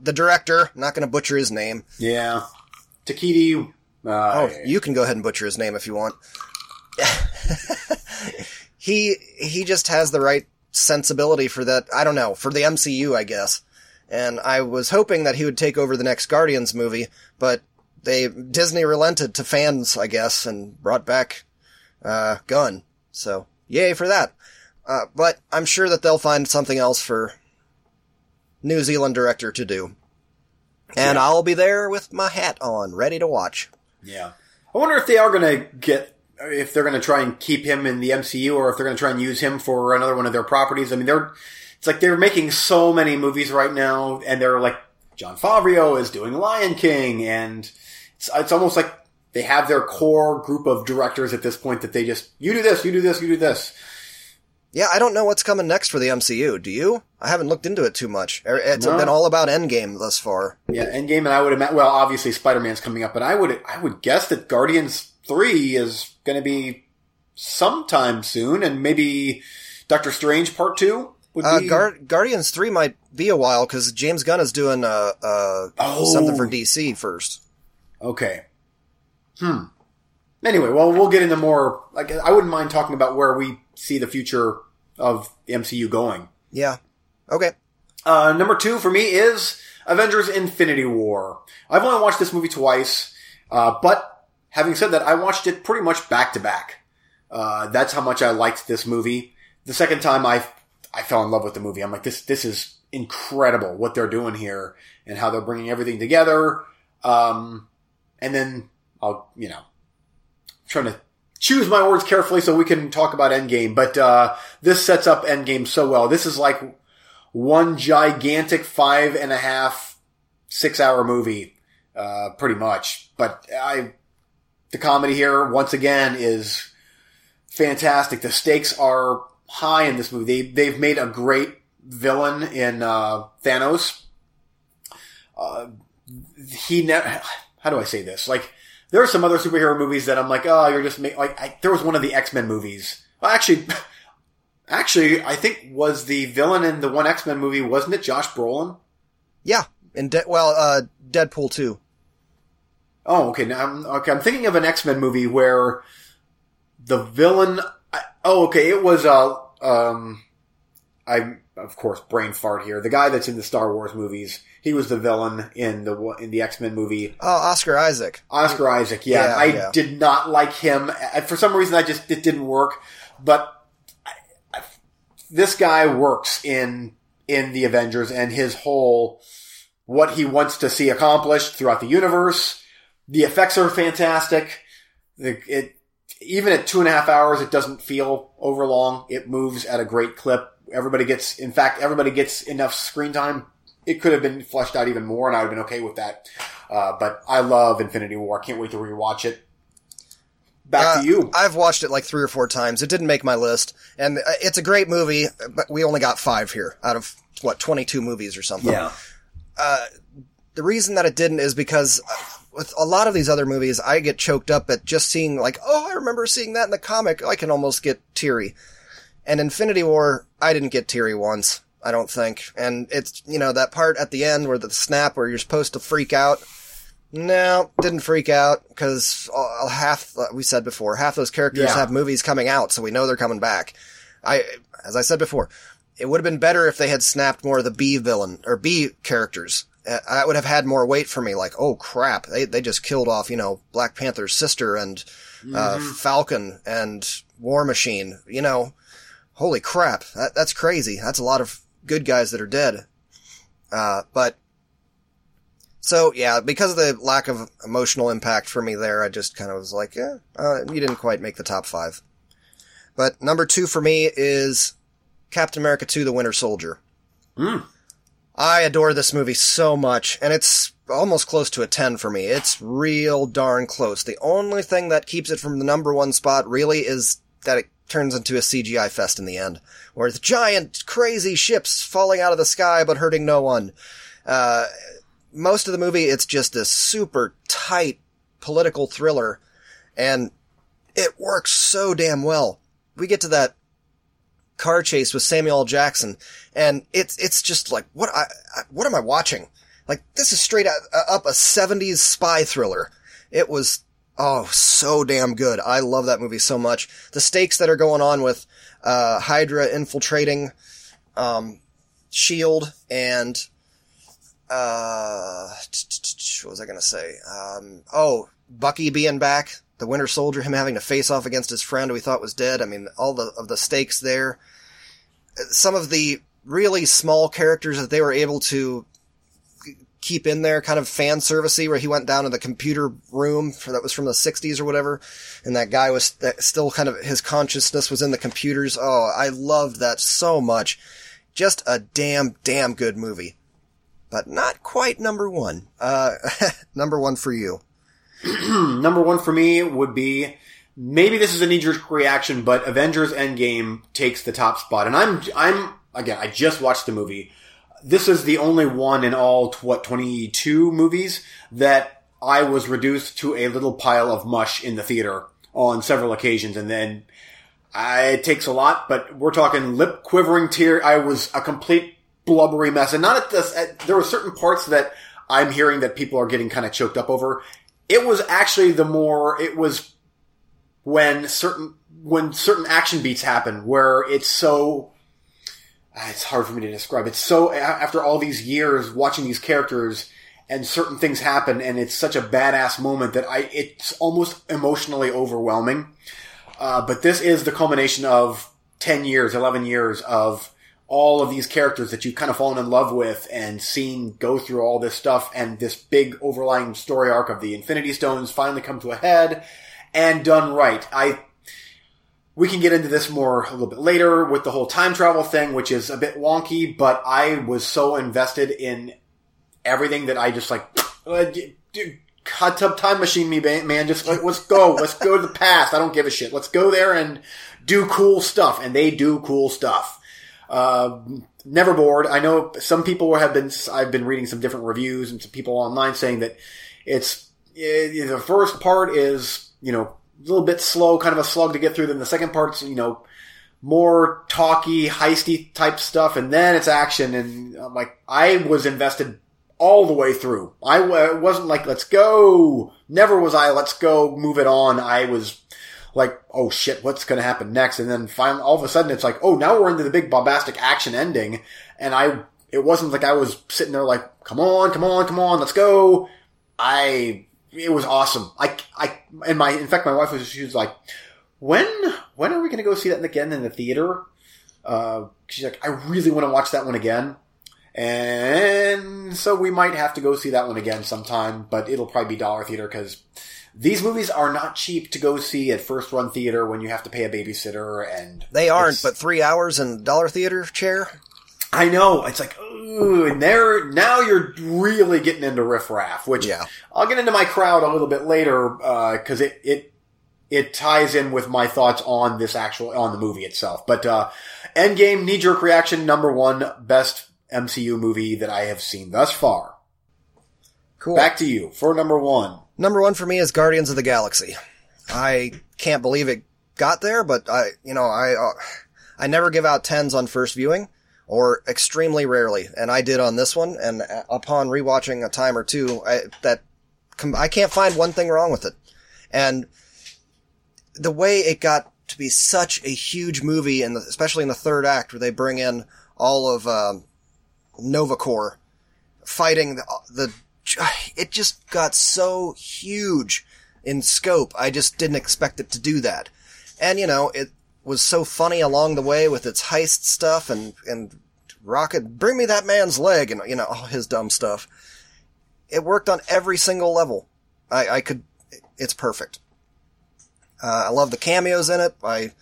the director, I'm not going to butcher his name. Yeah. Takiti. Uh, oh, you can go ahead and butcher his name if you want. <laughs> he he just has the right sensibility for that. I don't know for the MCU, I guess. And I was hoping that he would take over the next Guardians movie, but they Disney relented to fans, I guess, and brought back uh, Gunn. So yay for that. Uh, but I'm sure that they'll find something else for New Zealand director to do. And yeah. I'll be there with my hat on, ready to watch. Yeah. I wonder if they are going to get if they're going to try and keep him in the MCU or if they're going to try and use him for another one of their properties. I mean, they're, it's like they're making so many movies right now and they're like, Jon Favreau is doing Lion King and it's, it's almost like they have their core group of directors at this point that they just, you do this, you do this, you do this. Yeah, I don't know what's coming next for the MCU. Do you? I haven't looked into it too much. Er, it's no. been all about Endgame thus far. Yeah, Endgame, and I would imagine. Well, obviously Spider Man's coming up, but I would I would guess that Guardians three is going to be sometime soon, and maybe Doctor Strange Part Two. Would uh, be... Guardians three might be a while because James Gunn is doing uh, uh, oh. something for DC first. Okay. Hmm. Anyway, well, we'll get into more. Like, I wouldn't mind talking about where we see the future of the MCU going. Yeah. Okay. Uh, number two for me is Avengers: Infinity War. I've only watched this movie twice, uh, but Having said that, I watched it pretty much back to back. Uh, that's how much I liked this movie. The second time I, I fell in love with the movie. I'm like, this, this is incredible what they're doing here and how they're bringing everything together. Um, and then I'll, you know, trying to choose my words carefully so we can talk about Endgame. But, uh, this sets up Endgame so well. This is like one gigantic five and a half, six hour movie, uh, pretty much. But I, the comedy here, once again, is fantastic. The stakes are high in this movie. They, they've made a great villain in uh, Thanos. Uh, he never. How do I say this? Like, there are some other superhero movies that I'm like, oh, you're just make, like. I, there was one of the X Men movies. Well, actually, <laughs> actually, I think was the villain in the one X Men movie wasn't it Josh Brolin? Yeah, and De- well, uh, Deadpool too. Oh, okay. Now, I'm, okay, I'm thinking of an X Men movie where the villain. oh, okay. It was uh, um, I of course brain fart here. The guy that's in the Star Wars movies. He was the villain in the in the X Men movie. Oh, Oscar Isaac. Oscar Isaac. Yeah, yeah I yeah. did not like him for some reason. I just it didn't work. But I, this guy works in in the Avengers and his whole what he wants to see accomplished throughout the universe the effects are fantastic. The, it, even at two and a half hours, it doesn't feel overlong. It moves at a great clip. Everybody gets, in fact, everybody gets enough screen time. It could have been fleshed out even more, and I would have been okay with that. Uh, but I love Infinity War. I can't wait to rewatch it. Back uh, to you. I've watched it like three or four times. It didn't make my list, and uh, it's a great movie. But we only got five here out of what twenty two movies or something. Yeah. Uh, the reason that it didn't is because with a lot of these other movies, I get choked up at just seeing like, oh, I remember seeing that in the comic. I can almost get teary. And Infinity War, I didn't get teary once. I don't think. And it's, you know, that part at the end where the snap where you're supposed to freak out. No, didn't freak out because half, we said before, half those characters yeah. have movies coming out, so we know they're coming back. I, as I said before, it would have been better if they had snapped more of the B villain or B characters I would have had more weight for me. Like, oh crap, they they just killed off you know Black Panther's sister and uh, mm-hmm. Falcon and War Machine. You know, holy crap, that, that's crazy. That's a lot of good guys that are dead. Uh, but so yeah, because of the lack of emotional impact for me there, I just kind of was like, yeah, uh, you didn't quite make the top five. But number two for me is Captain America 2: The Winter Soldier. I adore this movie so much, and it's almost close to a 10 for me. It's real darn close. The only thing that keeps it from the number one spot really is that it turns into a CGI fest in the end, where it's giant, crazy ships falling out of the sky but hurting no one. Uh, most of the movie, it's just this super tight political thriller, and it works so damn well. We get to that car chase with Samuel. Jackson, and it's it's just like what I, I what am I watching? Like this is straight up a '70s spy thriller. It was oh so damn good. I love that movie so much. The stakes that are going on with uh, Hydra infiltrating um, Shield and uh, what was I gonna say? Um, oh, Bucky being back, the Winter Soldier, him having to face off against his friend who he thought was dead. I mean, all the of the stakes there. Some of the really small characters that they were able to keep in there, kind of fan servicey, where he went down to the computer room for that was from the '60s or whatever, and that guy was that still kind of his consciousness was in the computers. Oh, I loved that so much. Just a damn, damn good movie but not quite number one. Uh, <laughs> number one for you. <clears throat> Number one for me would be maybe this is a knee jerk reaction, but Avengers Endgame takes the top spot. And I'm, I'm, again, I just watched the movie. This is the only one in all, what, 22 movies that I was reduced to a little pile of mush in the theater on several occasions. And then I, it takes a lot, but we're talking lip quivering tear. I was a complete blubbery mess. And not at this, at, there were certain parts that I'm hearing that people are getting kind of choked up over. It was actually the more, it was when certain, when certain action beats happen where it's so, it's hard for me to describe. It's so, after all these years watching these characters and certain things happen and it's such a badass moment that I, it's almost emotionally overwhelming. Uh, but this is the culmination of 10 years, 11 years of all of these characters that you've kind of fallen in love with and seen go through all this stuff and this big overlying story arc of the Infinity Stones finally come to a head and done right. I, we can get into this more a little bit later with the whole time travel thing, which is a bit wonky, but I was so invested in everything that I just like, uh, hot tub time machine me, man. Just like, let's go. let's go to the past. I don't give a shit. Let's go there and do cool stuff. And they do cool stuff. Uh, never bored. I know some people have been, I've been reading some different reviews and some people online saying that it's, it, the first part is, you know, little bit slow, kind of a slug to get through. Then the second part's, you know, more talky, heisty type stuff. And then it's action. And I'm like, I was invested all the way through. I wasn't like, let's go. Never was I, let's go, move it on. I was like, oh shit, what's going to happen next? And then finally, all of a sudden, it's like, oh, now we're into the big bombastic action ending. And I, it wasn't like I was sitting there like, come on, come on, come on, let's go. I, it was awesome. I, I, and my, in fact, my wife was, she was like, when, when are we going to go see that again in the theater? Uh, she's like, I really want to watch that one again. And so we might have to go see that one again sometime, but it'll probably be dollar theater because these movies are not cheap to go see at first run theater when you have to pay a babysitter and they aren't. But three hours in dollar theater chair. I know it's like, ooh, and there now you're really getting into riffraff, which yeah. I'll get into my crowd a little bit later because uh, it it it ties in with my thoughts on this actual on the movie itself. But uh, Endgame knee jerk reaction number one best MCU movie that I have seen thus far. Cool. Back to you for number one. Number one for me is Guardians of the Galaxy. I can't believe it got there, but I, you know, I, uh, I never give out tens on first viewing, or extremely rarely, and I did on this one. And upon rewatching a time or two, I, that I can't find one thing wrong with it. And the way it got to be such a huge movie, and especially in the third act, where they bring in all of um, Nova Corps fighting the, the it just got so huge in scope. I just didn't expect it to do that. And, you know, it was so funny along the way with its heist stuff and, and rocket, bring me that man's leg, and you know all his dumb stuff. It worked on every single level. I, I could. It's perfect. Uh, I love the cameos in it. I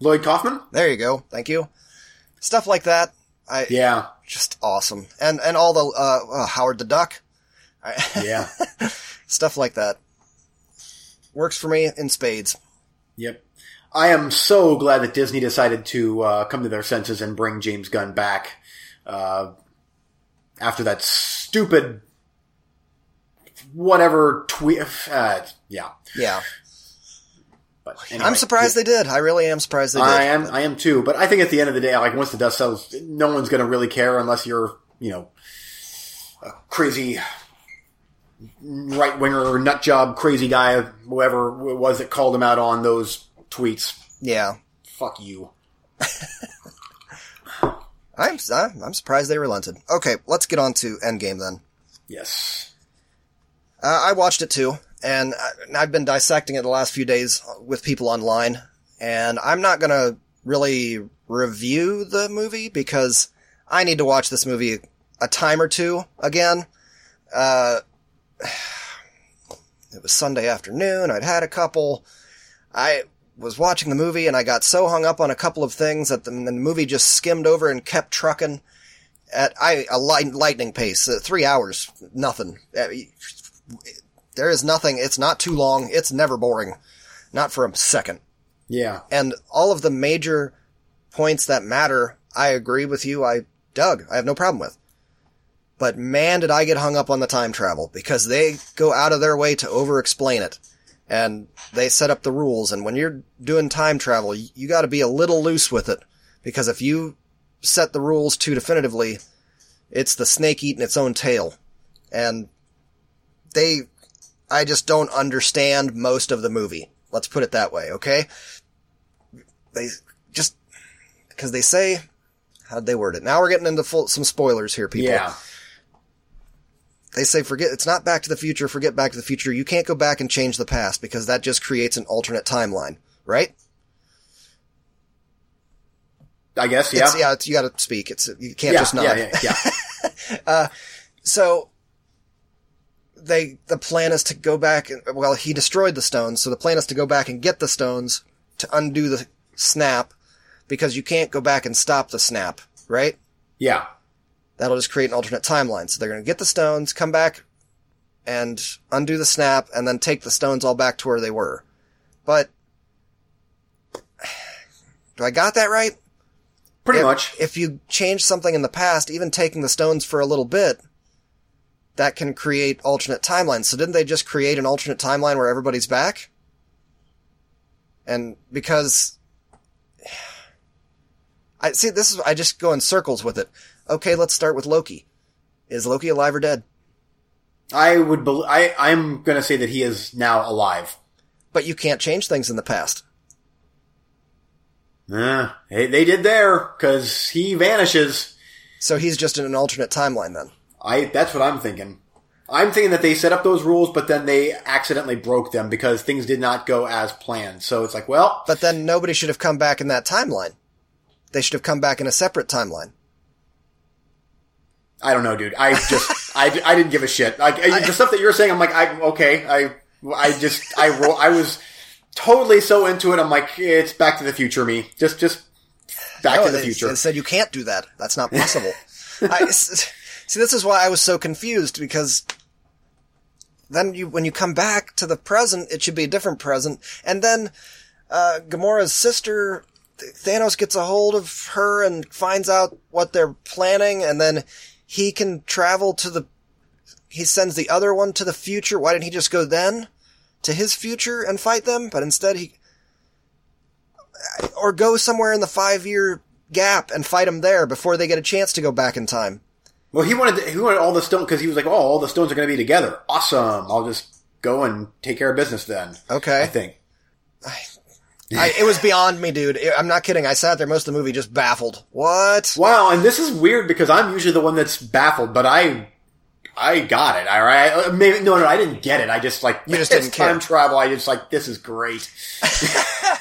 Lloyd Kaufman? there you go. Thank you. Stuff like that. I Yeah. just awesome, and and all the uh, uh, Howard the Duck. Yeah. <laughs> stuff like that works for me in spades. Yep. I am so glad that Disney decided to uh, come to their senses and bring James Gunn back uh, after that stupid whatever tweet. Uh, yeah. Yeah, But I'm anyway, surprised they did. I really am surprised they did. I am. I am too. But I think at the end of the day, like once the dust settles, no one's going to really care unless you're, you know, a crazy right winger, nut job, crazy guy, whoever it was that called him out on those tweets. Yeah, Fuck you. <laughs> I'm I'm I'm surprised they relented. Okay, let's get on to Endgame then. Yes. Uh, I watched it too, and I've been dissecting it the last few days with people online, and I'm not gonna really review the movie because I need to watch this movie a time or two again. Uh, <sighs> it was Sunday afternoon. I'd had a couple. I was watching the movie and I got so hung up on a couple of things that the, the movie just skimmed over and kept trucking at I, a light, lightning pace. Uh, three hours, nothing. Uh, there is nothing. It's not too long. It's never boring. Not for a second. Yeah. And all of the major points that matter, I agree with you. I dug. I have no problem with. But man, did I get hung up on the time travel because they go out of their way to over explain it. And they set up the rules. And when you're doing time travel, you, you gotta be a little loose with it. Because if you set the rules too definitively, it's the snake eating its own tail. And they, I just don't understand most of the movie. Let's put it that way, okay? They just, because they say, how'd they word it? Now we're getting into full, some spoilers here, people. Yeah. They say forget, it's not back to the future, forget back to the future. You can't go back and change the past because that just creates an alternate timeline, right? I guess. Yeah. It's, yeah, it's, you gotta speak. It's, you can't yeah, just nod. yeah. Yeah. Yeah. <laughs> Uh, so they the plan is to go back. and Well, he destroyed the stones, so the plan is to go back and get the stones to undo the snap because you can't go back and stop the snap, right? yeah. That'll just create an alternate timeline. So they're going to get the stones, come back and undo the snap, and then take the stones all back to where they were. But <sighs> do I got that right? Pretty if, much. If you change something in the past, even taking the stones for a little bit, that can create alternate timelines. So didn't they just create an alternate timeline where everybody's back? And because I see this is I just go in circles with it. Okay, let's start with Loki. Is Loki alive or dead? I would. Bel I. I'm going to say that he is now alive. But you can't change things in the past. Eh, they, they did there because he vanishes. So he's just in an alternate timeline then. I. That's what I'm thinking. I'm thinking that they set up those rules, but then they accidentally broke them because things did not go as planned. So it's like, well, But then nobody should have come back in that timeline. They should have come back in a separate timeline. I don't know, dude. I just, <laughs> I, I didn't give a shit. Like I, the stuff that you're saying, I'm like, I okay. I, I just, I I was totally so into it. I'm like, it's Back to the Future me. Just, just Back No, to the Future. Said you can't do that. That's not possible. <laughs> I, see, this is why I was so confused because then you, when you come back to the present, it should be a different present. And then, uh, Gamora's sister, Thanos gets a hold of her and finds out what they're planning and then he can travel to the, he sends the other one to the future. Why didn't he just go then to his future and fight them? But instead he, or go somewhere in the five year gap and fight them there before they get a chance to go back in time. well, he wanted, to, he wanted all the stones because he was like, oh, all the stones are going to be together. Awesome. I'll just go and take care of business then. Okay. I think. I, it was beyond me, dude. I'm not kidding. I sat there most of the movie just baffled. What? Wow, and this is weird because I'm usually the one that's baffled, but I, I got it. All right, Uh, maybe no, no, I didn't get it. I just like You just didn't <laughs> care. time travel. I just like this is great. <laughs>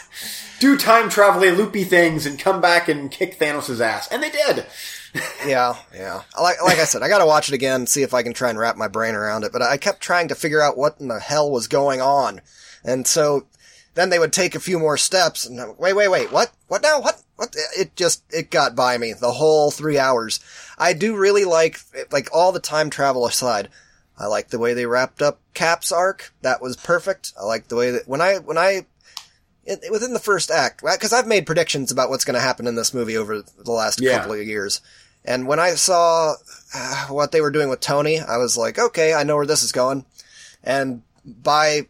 <laughs> do time traveling loopy things and come back and kick Thanos' ass. And they did. yeah, yeah. Like like I said, I got to watch it again, and see if I can try and wrap my brain around it. But I kept trying to figure out what in the hell was going on, and so then they would take a few more steps, and I'm, wait, wait, wait, what? What now? What? What? It just it got by me the whole three hours. I do really like like all the time travel aside. I like the way they wrapped up Cap's arc. That was perfect. I like the way that when I when I it, within the first act, because I've made predictions about what's going to happen in this movie over the last Yeah. couple of years. And when I saw uh, what they were doing with Tony, I was like, okay, I know where this is going. And by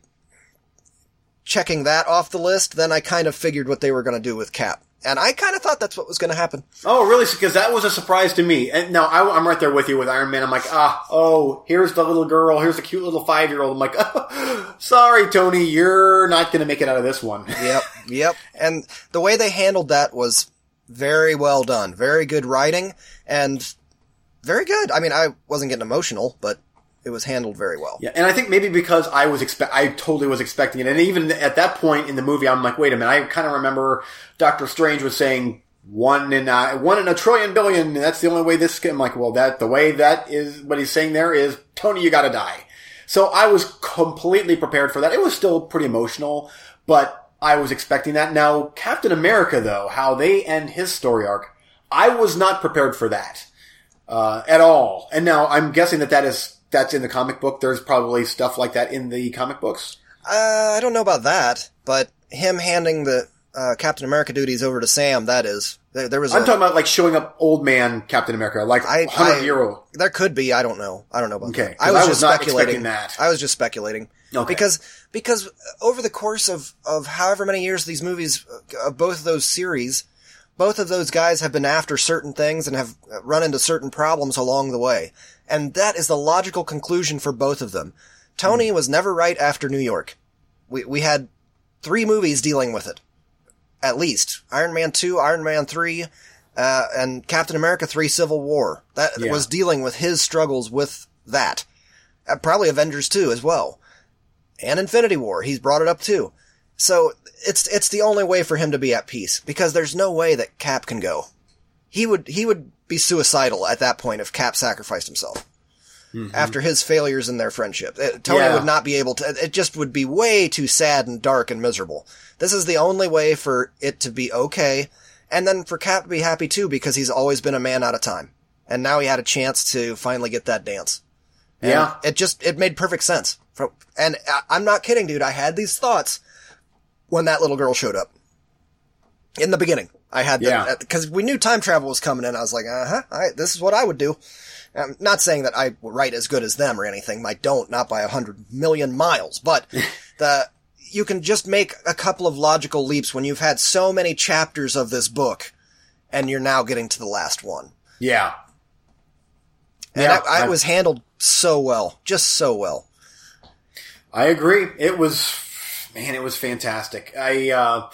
checking that off the list, then I kind of figured what they were going to do with Cap. And I kind of thought that's what was going to happen. Oh, really? Because that was a surprise to me. And now I, am right there with you with Iron Man. I'm like, ah, oh, here's the little girl. Here's the cute little five year old. I'm like, oh, <laughs> sorry, Tony, you're not going to make it out of this one. <laughs> Yep, yep. And the way they handled that was very well done. Very good writing and very good. I mean, I wasn't getting emotional, but it was handled very well. Yeah, and I think maybe because I was expect, I totally was expecting it, and even at that point in the movie, I'm like, wait a minute, I kind of remember Doctor Strange was saying one in a, one in a trillion billion. That's the only way this. I'm like, well, that the way that is what he's saying there is Tony, you got to die. So I was completely prepared for that. It was still pretty emotional, but I was expecting that. Now, Captain America, though, how they end his story arc, I was not prepared for that uh, at all. And now I'm guessing that that is that's in the comic book. There's probably stuff like that in the comic books. Uh, I don't know about that, but him handing the uh, Captain America duties over to Sam, that is. There, there was I'm a- talking about like showing up old man Captain America, like I- hundred year old. There could be. I don't know. I don't know about Okay, I was I was just not speculating. that. I was just speculating. Okay. Because because over the course of of however many years these movies uh, of both of those series, both of those guys have been after certain things and have run into certain problems along the way, and that is the logical conclusion for both of them. Tony was never right after New York. We we had three movies dealing with it, at least Iron Man two, Iron Man three, uh, and Captain America 3 Civil War. That Yeah. was dealing with his struggles with that. Uh, probably Avengers 2 as well. And Infinity War. He's brought it up too. So it's, it's the only way for him to be at peace because there's no way that Cap can go. He would, he would be suicidal at that point if Cap sacrificed himself. After his failures in their friendship. Uh, Tony Yeah. would not be able to, it just would be way too sad and dark and miserable. This is the only way for it to be okay. And then for Cap to be happy too, because he's always been a man out of time. And now he had a chance to finally get that dance. And Yeah. It just, it made perfect sense. And I- I'm not kidding, dude. I had these thoughts when that little girl showed up. In the beginning. I had that, because we knew time travel was coming in. I was like, uh huh, I, this is what I would do. I'm not saying that I write as good as them or anything. I don't, not by a hundred million miles, but <laughs> the, you can just make a couple of logical leaps when you've had so many chapters of this book and you're now getting to the last one. Yeah, And Yeah, I I- was handled so well, just so well. I agree. It was, man, it was fantastic. I, uh,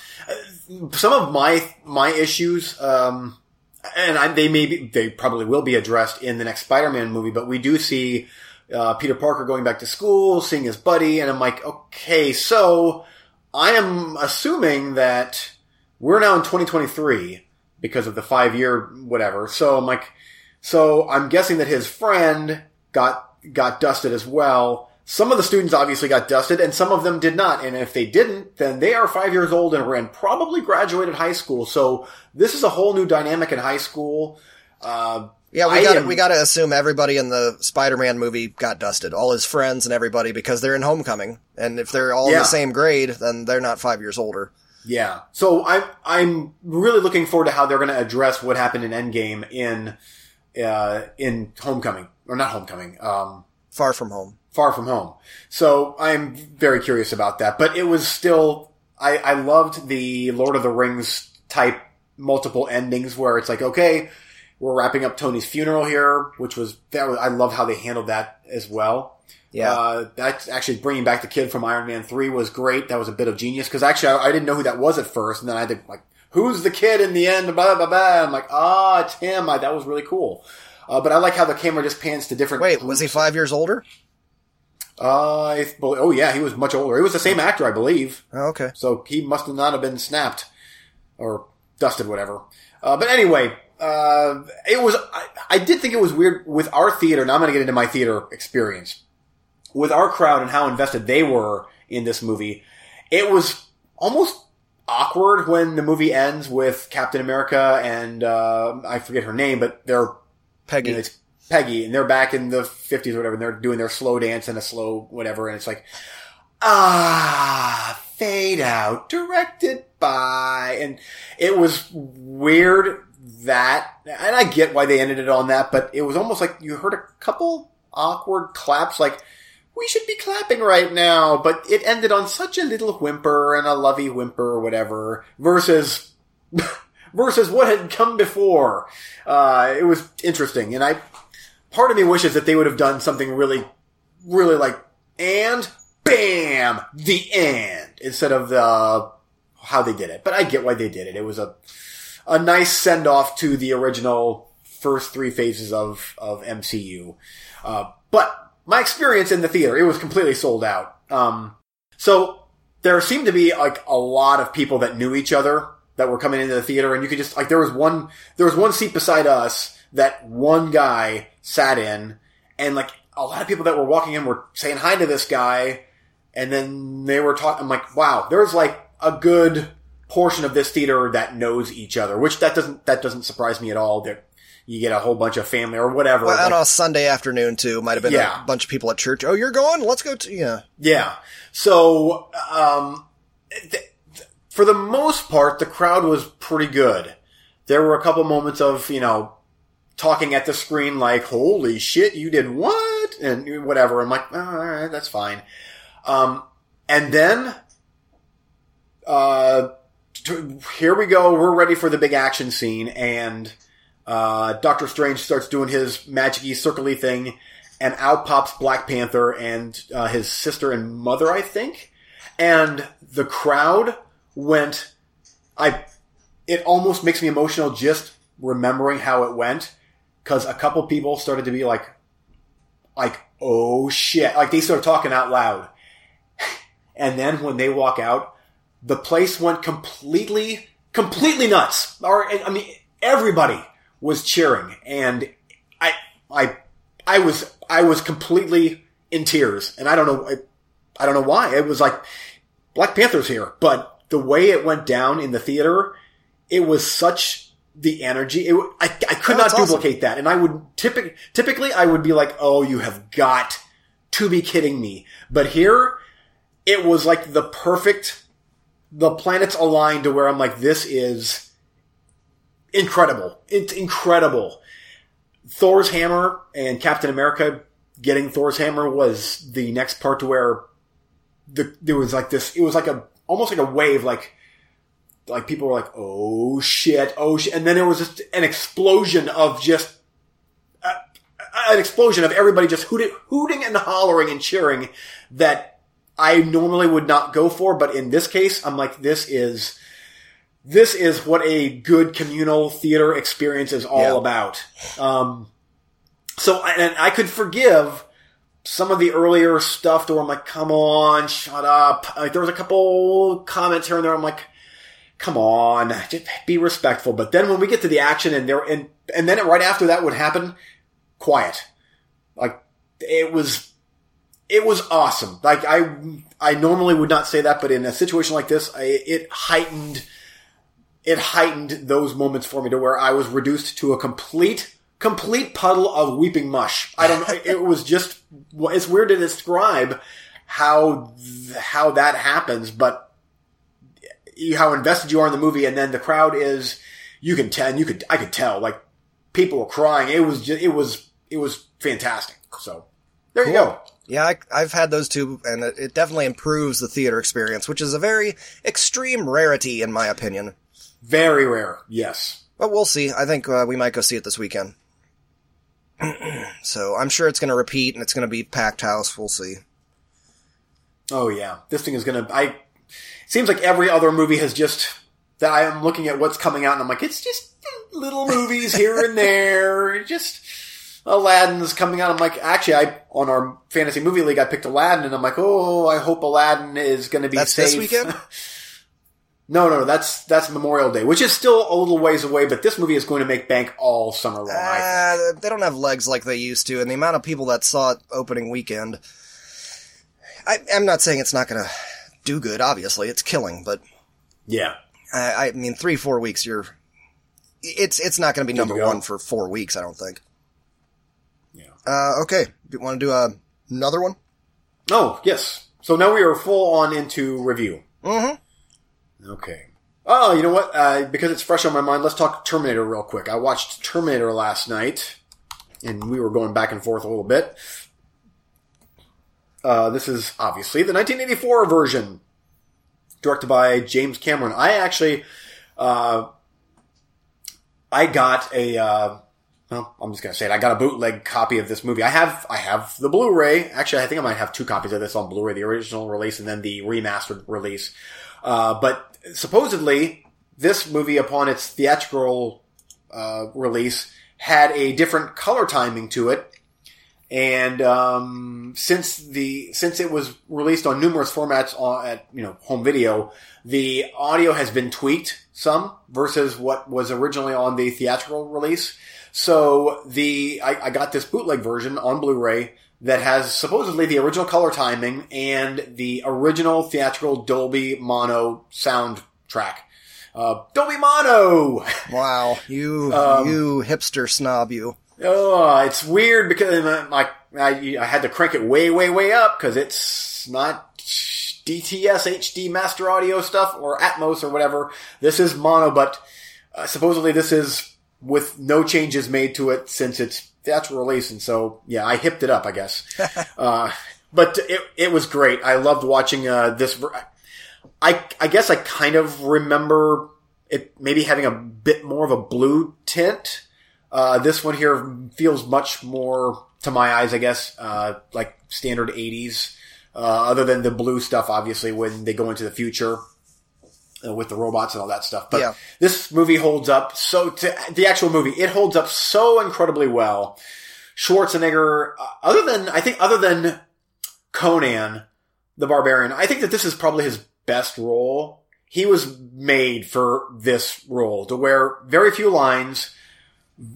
some of my, my issues, um, and I, they may be, they probably will be addressed in the next Spider-Man movie, but we do see, uh, Peter Parker going back to school, seeing his buddy, and I'm like, okay, so I am assuming that we're now in 2023 because of the five year whatever. So I'm like, so I'm guessing that his friend got got dusted as well. Some of the students obviously got dusted, and some of them did not. And if they didn't, then they are five years old and and probably graduated high school. So this is a whole new dynamic in high school. Uh, Yeah, we got we got to assume everybody in the Spider-Man movie got dusted, all his friends and everybody, because they're in Homecoming, and if they're all in the same grade, then they're not five years older. Yeah. So I'm I'm really looking forward to how they're going to address what happened in Endgame in uh, in Homecoming or not Homecoming. Um, Far from home. Far From Home. So I'm very curious about that. But it was still I, I loved the Lord of the Rings type multiple endings where it's like okay. We're wrapping up Tony's funeral here, which was that was, I love how they handled that as well. Yeah. Uh, that's actually bringing back the kid from Iron Man 3 was great. That was a bit of genius because actually I, I didn't know who that was at first. And then I had to like, who's the kid in the end? Blah, blah, blah. I'm like, ah, it's him. I, that was really cool. Uh, but I like how the camera just pans to different. Wait, was he five years older? Uh, I oh yeah, he was much older. It was the same actor, I believe. Oh, okay. So he must have not have been snapped. or dusted, whatever. Uh, but anyway, uh, it was. I, I did think it was weird with our theater. Now I'm going to get into my theater experience with our crowd and how invested they were in this movie. It was almost awkward when the movie ends with Captain America and uh, I forget her name, but they're Peggy. you know, it's Peggy, and they're back in the fifties or whatever, and they're doing their slow dance and a slow whatever, and it's like, ah, fade out, directed by, and it was weird that, and I get why they ended it on that, but it was almost like you heard a couple awkward claps, like, we should be clapping right now, but it ended on such a little whimper and a lovey whimper or whatever, versus, <laughs> versus what had come before. Uh, it was interesting, and I, part of me wishes that they would have done something really, really like, and bam, the end, instead of the, how they did it. But I get why they did it. It was a, a nice send off to the original first three phases of, of MCU. Uh, but my experience in the theater, it was completely sold out. Um, so there seemed to be like a lot of people that knew each other that were coming into the theater and you could just, like, there was one, there was one seat beside us that one guy sat in and like a lot of people that were walking in were saying hi to this guy and then they were talking, I'm like, wow, there's like a good portion of this theater that knows each other, which that doesn't, that doesn't surprise me at all. That you get a whole bunch of family or whatever. Well, Like- on a Sunday afternoon too, might have been Yeah. a bunch of people at church. Oh, you're going? Let's go to yeah. Yeah. So, um, th- th- for the most part, the crowd was pretty good. There were a couple moments of, you know, talking at the screen like, holy shit, you did what? And whatever. I'm like, "Oh, all right, that's fine. Um, and then, uh, t- here we go. We're ready for the big action scene. And, uh, Doctor Strange starts doing his magic-y, circle-y thing and out pops Black Panther and uh, his sister and mother, I think. And the crowd went. I. It almost makes me emotional just remembering how it went, because a couple people started to be like, like, oh shit, like they started talking out loud. <laughs> And then when they walk out, the place went completely, completely nuts. Or I mean, everybody was cheering, and I, I, I was, I was completely in tears, and I don't know, I, I don't know why. It was like Black Panther's here, but the way it went down in the theater, it was such the energy. It, I, I could Oh, not that's awesome. duplicate that, and I would typically, typically, I would be like, "Oh, you have got to be kidding me!" But here, it was like the perfect. The planets aligned to where I'm like, "This is incredible! It's incredible." Thor's hammer and Captain America getting Thor's hammer was the next part to where the there was like this. It was like a almost like a wave, like like people were like, "Oh shit, oh shit," and then there was just an explosion of just uh, an explosion of everybody just hooting, hooting and hollering and cheering that I normally would not go for, but in this case, I'm like, this is this is what a good communal theater experience is all Yeah. about. Um, so, and I could forgive some of the earlier stuff to where I'm like, come on, shut up. Like, there was a couple comments here and there. I'm like, come on, just be respectful. But then when we get to the action and there, and, and then right after that would happen, quiet. Like, it was, it was awesome. Like, I, I normally would not say that, but in a situation like this, I, it heightened, it heightened those moments for me to where I was reduced to a complete, complete puddle of weeping mush. I don't, know <laughs> it was just, it's weird to describe how, how that happens, but how invested you are in the movie and then the crowd is, you can tell, you could, I could tell, like, people were crying. It was just, it was, it was fantastic. So, there you go. Yeah, I, I've had those two, and it, it definitely improves the theater experience, which is a very extreme rarity in my opinion. Very rare. Yes. But we'll see. I think uh, we might go see it this weekend. <clears throat> so I'm sure it's going to repeat, and it's going to be packed house. We'll see. Oh yeah, this thing is gonna. I it seems like every other movie has just that I am looking at what's coming out, and I'm like, it's just little movies here and there. <laughs> Just Aladdin's coming out. I'm like, actually, I on our fantasy movie league, I picked Aladdin, and I'm like, oh, I hope Aladdin is going to be That's safe. this weekend? <laughs> No, no, that's that's Memorial Day, which is still a little ways away, but this movie is going to make bank all summer long. Uh, they don't have legs like they used to, and the amount of people that saw it opening weekend. I, I'm not saying it's not going to do good. Obviously, it's killing, but yeah, I, I mean, three four weeks, you're. It's it's not going to be number go. one for four weeks. I don't think. yeah. Uh, okay, you want to do uh, another one? Oh, yes. So now we are full on into review. Mm-hmm. Okay. Oh, you know what? Uh, because it's fresh on my mind, let's talk Terminator real quick. I watched Terminator last night, and we were going back and forth a little bit. Uh, this is obviously the 1984 version, directed by James Cameron. I actually, uh, I got a, uh, well, I'm just gonna say it. I got a bootleg copy of this movie. I have, I have the Blu-ray. Actually, I think I might have two copies of this on Blu-ray: the original release and then the remastered release. Uh, but supposedly, this movie, upon its theatrical uh, release, had a different color timing to it. And um, since the since it was released on numerous formats on, at you know home video, the audio has been tweaked some versus what was originally on the theatrical release. So the I, I got this bootleg version on Blu-ray that has supposedly the original color timing and the original theatrical Dolby Mono soundtrack. Uh, Dolby Mono. <laughs> Wow, you Um, you hipster snob, you. Oh, it's weird because my, my I, I had to crank it way, way, way up because it's not DTS HD Master Audio stuff or Atmos or whatever. This is mono, but uh, supposedly this is with no changes made to it since its theatrical release, and so yeah, I hipped it up, I guess. <laughs> uh, but it it was great. I loved watching uh, this. ver- I I guess I kind of remember it maybe having a bit more of a blue tint. Uh, this one here feels much more, to my eyes, I guess, uh, like standard 80s, uh, other than the blue stuff, obviously, when they go into the future uh, with the robots and all that stuff. But Yeah. this movie holds up so, to, the actual movie, it holds up so incredibly well. Schwarzenegger, uh, other than, I think, other than Conan the Barbarian, I think that this is probably his best role. He was made for this role to where very few lines,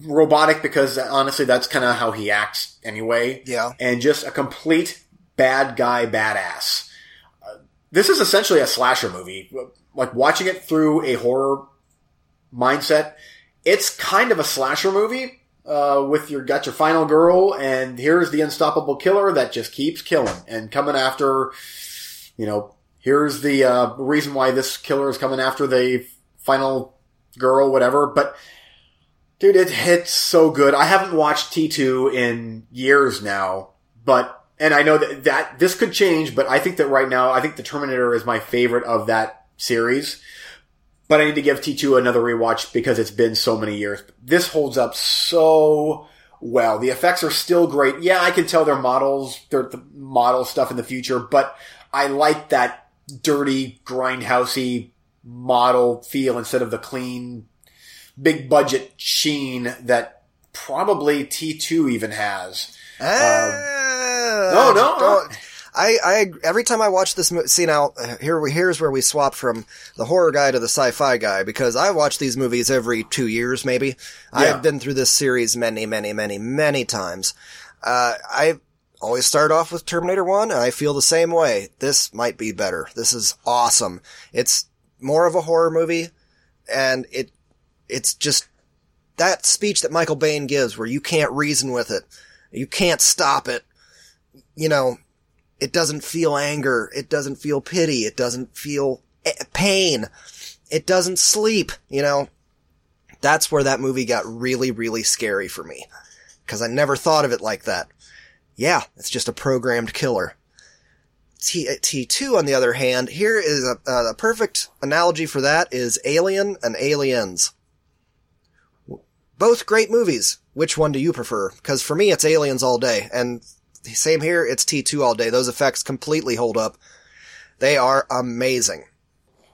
robotic because honestly that's kind of how he acts anyway. Yeah. And just a complete bad guy badass. Uh, this is essentially a slasher movie. Like watching it through a horror mindset, it's kind of a slasher movie. Uh, with your got your final girl, and here's the unstoppable killer that just keeps killing and coming after. You know, here's the uh, reason why this killer is coming after the final girl, whatever. But dude, it hits so good. I haven't watched T2 in years now, but, and I know that, that this could change, but I think that right now, I think the Terminator is my favorite of that series. But I need to give T2 another rewatch because it's been so many years. This holds up so well. The effects are still great. Yeah, I can tell they're models, they're the model stuff in the future, but I like that dirty, grindhousey model feel instead of the clean, big budget sheen that probably T2 even has. Ah, no, no, don't- I, I, every time I watch this movie, see now, uh, here we, here's where we swap from the horror guy to the sci-fi guy, because I watch these movies every two years, maybe. Yeah. I've been through this series many, many, many, many times. Uh, I always start off with Terminator 1, and I feel the same way. This might be better. This is awesome. It's more of a horror movie, and it, it's just, that speech that Michael Biehn gives where you can't reason with it. You can't stop it. You know, it doesn't feel anger. It doesn't feel pity. It doesn't feel eh, pain. It doesn't sleep. You know, that's where that movie got really, really scary for me. Cause I never thought of it like that. Yeah, it's just a programmed killer. T, T2 on the other hand, here is a, a perfect analogy for that is Alien and Aliens. Both great movies. Which one do you prefer? Because for me, it's Aliens all day. And same here, it's T2 all day. Those effects completely hold up. They are amazing.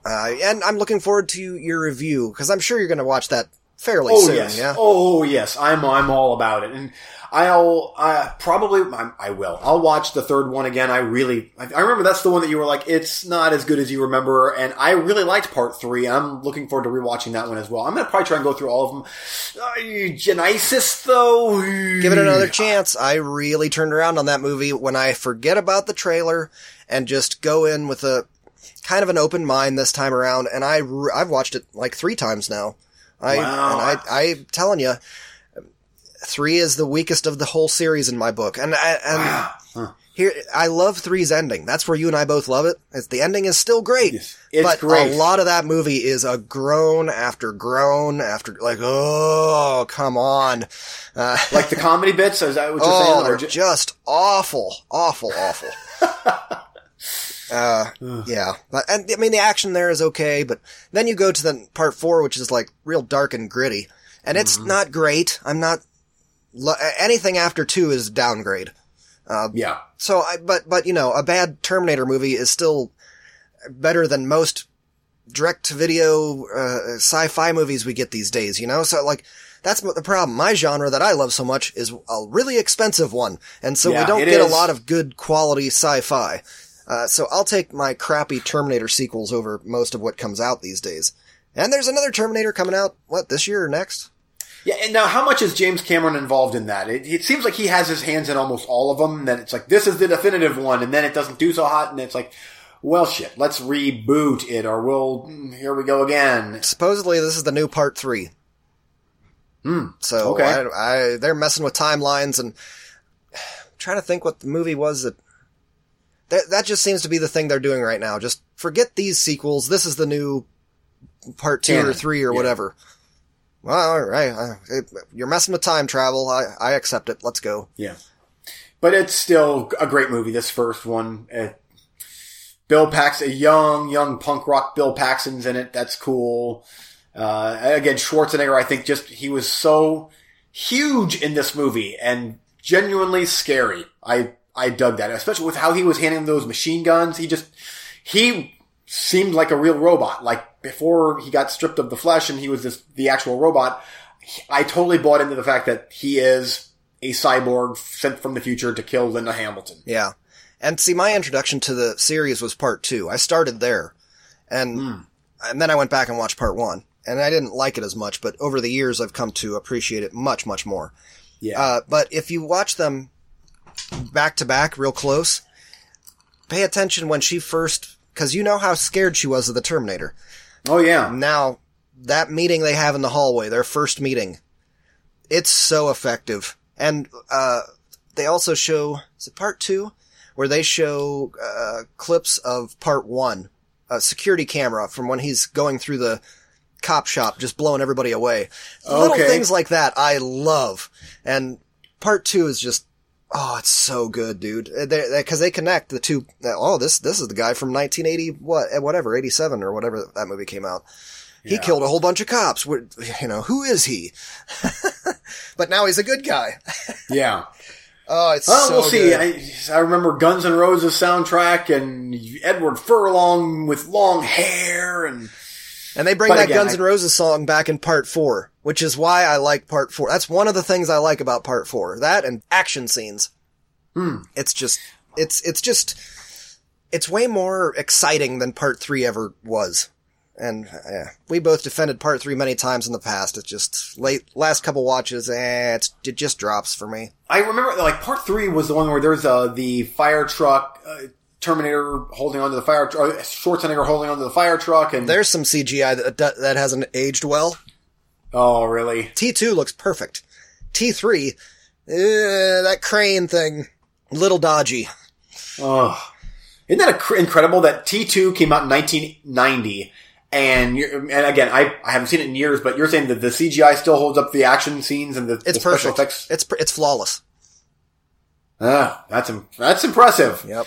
Uh, and I'm looking forward to your review, because I'm sure you're going to watch that fairly Oh soon. yes. Yeah. Oh yes. I'm I'm all about it, and I'll uh, probably I, I will. I'll watch the third one again. I really I, I remember that's the one that you were like it's not as good as you remember, and I really liked part three. I'm looking forward to rewatching that one as well. I'm gonna probably try and go through all of them. Uh, Genesis though, Give it another chance. I really turned around on that movie when I forget about the trailer and just go in with a kind of an open mind this time around. And I, I've watched it like three times now. I, Wow. and I, I'm telling you, three is the weakest of the whole series in my book. And, I, and Huh. here, I love three's ending. That's where you and I both love it. It's, the ending is still great. Yes. It's but great. a lot of that movie is a groan after groan after, like, oh, come on. Uh, <laughs> like the comedy bits. Is that what you're Oh, saying? Or just awful, awful, awful. <laughs> uh, yeah, But- and I mean the action there is okay, but then you go to the part four, which is like real dark and gritty, and it's Mm-hmm. not great. I'm not lo- anything after two is downgrade. yeah. So, I, but but you know, a bad Terminator movie is still better than most direct to video uh, sci-fi movies we get these days. You know, so like that's the problem. My genre that I love so much is a really expensive one, and so Yeah, we don't get is. a lot of good quality sci-fi. Uh, so I'll take my crappy Terminator sequels over most of what comes out these days. And there's another Terminator coming out, what, this year or next? Yeah, and now how much is James Cameron involved in that? It, it seems like he has his hands in almost all of them. That it's like this is the definitive one, and then it doesn't do so hot, and it's like, well, shit, let's reboot it, or we'll mm, here we go again. Supposedly this is the new part three. Hmm. So Okay. I, I, they're messing with timelines and <sighs> trying to think what the movie was that, that that just seems to be the thing they're doing right now. Just forget these sequels. This is the new part two or three or Yeah. whatever. Well, all right. Uh, it- You're messing with time travel. I, I accept it. Let's go. Yeah, but it's still a great movie. This first one, uh, Bill Paxton, a young, young punk rock Bill Paxton's in it. That's cool. Uh, again, Schwarzenegger, I think just, he was so huge in this movie and genuinely scary. I, I dug that, especially with how he was handling those machine guns. He just, he seemed like a real robot. Like before he got stripped of the flesh and he was this, the actual robot. I totally bought into the fact that he is a cyborg sent from the future to kill Linda Hamilton. Yeah. And see, my introduction to the series was part two. I started there. And, and then I went back and watched part one. And I didn't like it as much, but over the years I've come to appreciate it much, much more. Yeah. Uh, but if you watch them back to back real close, pay attention when she first, cause you know how scared she was of the Terminator. oh yeah. Now, that meeting they have in the hallway, their first meeting, it's so effective. And, uh, they also show, is it part two? Where they show, uh, clips of part one, a security camera from when he's going through the cop shop, just blowing everybody away. Little things like that I love. And part two is just, oh, it's so good, dude. Cause they, 'cause they connect the two, oh, this, this is the guy from 1980, what, eh, whatever, 87 or whatever that movie came out. He Yeah. killed a whole bunch of cops. What- You know, who is he? <laughs> but now he's a good guy. <laughs> Yeah. Oh, it's Well, so we'll see. I, I remember Guns N' Roses soundtrack and Edward Furlong with long hair and And they bring But that again, Guns N' Roses song back in part four, which is why I like part four. That's one of the things I like about part four. That and action scenes. Hmm. It's just, it's, it's just, it's way more exciting than part three ever was. And yeah, we both defended part three many times in the past. It's just late, last couple watches, eh, it's, it just drops for me. I remember like part three was the one where there's uh, the fire truck, uh, Terminator holding onto the fire truck, Schwarzenegger holding onto the fire truck and There's some CGI that, that hasn't aged well. oh really? T2 looks perfect. T3, eh, that crane thing, little dodgy. Oh, isn't that cr- incredible that T2 came out in 1990? And you're, and again, I, I haven't seen it in years, but you're saying that the CGI still holds up the action scenes and the, It's the special perfect. effects. It's it's flawless. Ah, that's that's impressive. Yep.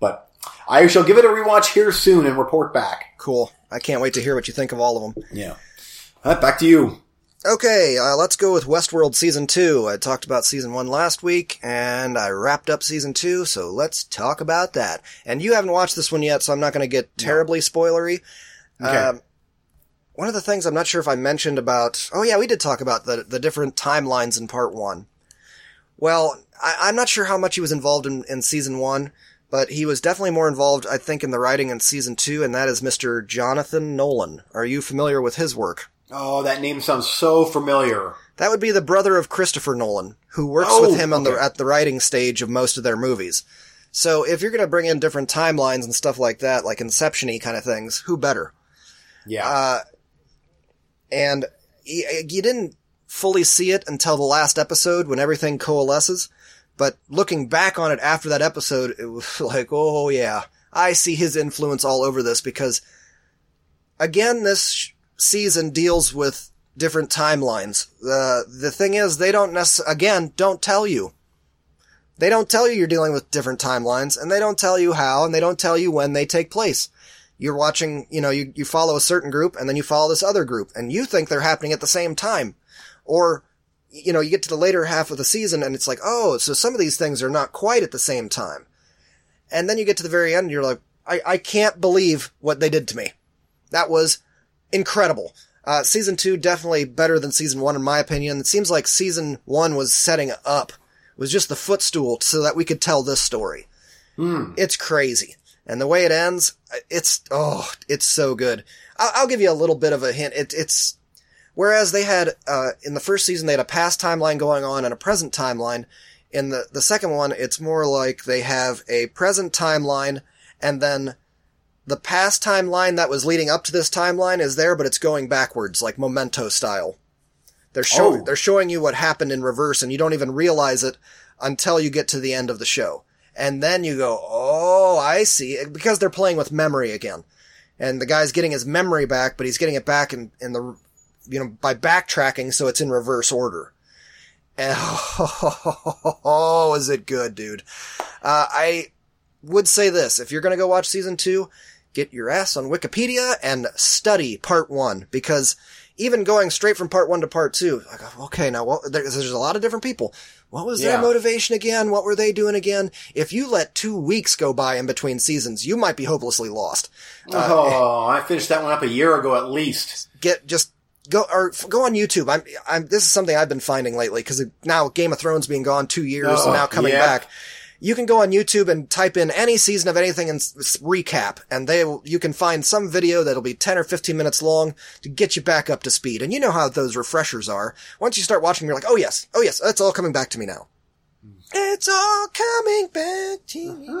But I shall give it a rewatch here soon and report back. Cool. I can't wait to hear what you think of all of them. Yeah. Uh, back to you. Okay, uh, let's go with Westworld Season 2. I talked about Season 1 last week, and I wrapped up Season 2, so let's talk about that. And you haven't watched this one yet, so I'm not going to get terribly spoilery. Okay. Um, one of the things I'm not sure if I mentioned about, oh yeah, we did talk about the, the different timelines in part one. Well, I, I'm not sure how much he was involved in, in season one, but he was definitely more involved, I think, in the writing in season two, and that is Mr. Jonathan Nolan. Are you familiar with his work? Oh, that name sounds so familiar. That would be the brother of Christopher Nolan, who works Oh, with him on the, at the writing stage of most of their movies. So if you're going to bring in different timelines and stuff like that, like Inception-y kind of things, who better? Yeah. Uh, and you didn't fully see it until the last episode when everything coalesces. But looking back on it after that episode, it was <laughs> like, oh yeah, I see his influence all over this because again, this season deals with different timelines. The, the thing is, they don't necess- again, don't tell you. They don't tell you you're dealing with different timelines and they don't tell you how and they don't tell you when they take place you're watching, you know, you, you follow a certain group and then you follow this other group and you think they're happening at the same time. Or, you know, you get to the later half of the season and it's like, oh, so some of these things are not quite at the same time. And then you get to the very end and you're like, I, I can't believe what they did to me. That was incredible. Uh, season two definitely better than season one in my opinion. It seems like season one was setting up, was just the footstool so that we could tell this story. It's crazy. And the way it ends, it's, oh, it's so good. I'll, I'll give you a little bit of a hint. It, it's, whereas they had, uh, in the first season, they had a past timeline going on and a present timeline. In the, the second one, it's more like they have a present timeline and then the past timeline that was leading up to this timeline is there, but it's going backwards, like memento style. They're show, Oh. they're showing you what happened in reverse and you don't even realize it until you get to the end of the show. And then you go, oh, I see. Because they're playing with memory again. And the guy's getting his memory back, but he's getting it back in, in the, you know, by backtracking so it's in reverse order. And, oh, <laughs> is it good, dude? Uh, I would say this. If you're gonna go watch season two, get your ass on Wikipedia and study part one because even going straight from part one to part two, okay, now what, there's, there's a lot of different people. What was their Yeah. motivation again? What were they doing again? If you let two weeks go by in between seasons, you might be hopelessly lost. oh, I finished that one up a year ago at least. Get, just go, or f- go on YouTube. I'm, I'm, this is something I've been finding lately because now Game of Thrones being gone two years Oh, and now coming yeah. back. You can go on YouTube and type in any season of anything and s- recap, and they will, you can find some video that'll be 10 or 15 minutes long to get you back up to speed. And you know how those refreshers are. Once you start watching, you're like, oh yes, oh yes, it's all coming back to me now. It's all coming back to me. now.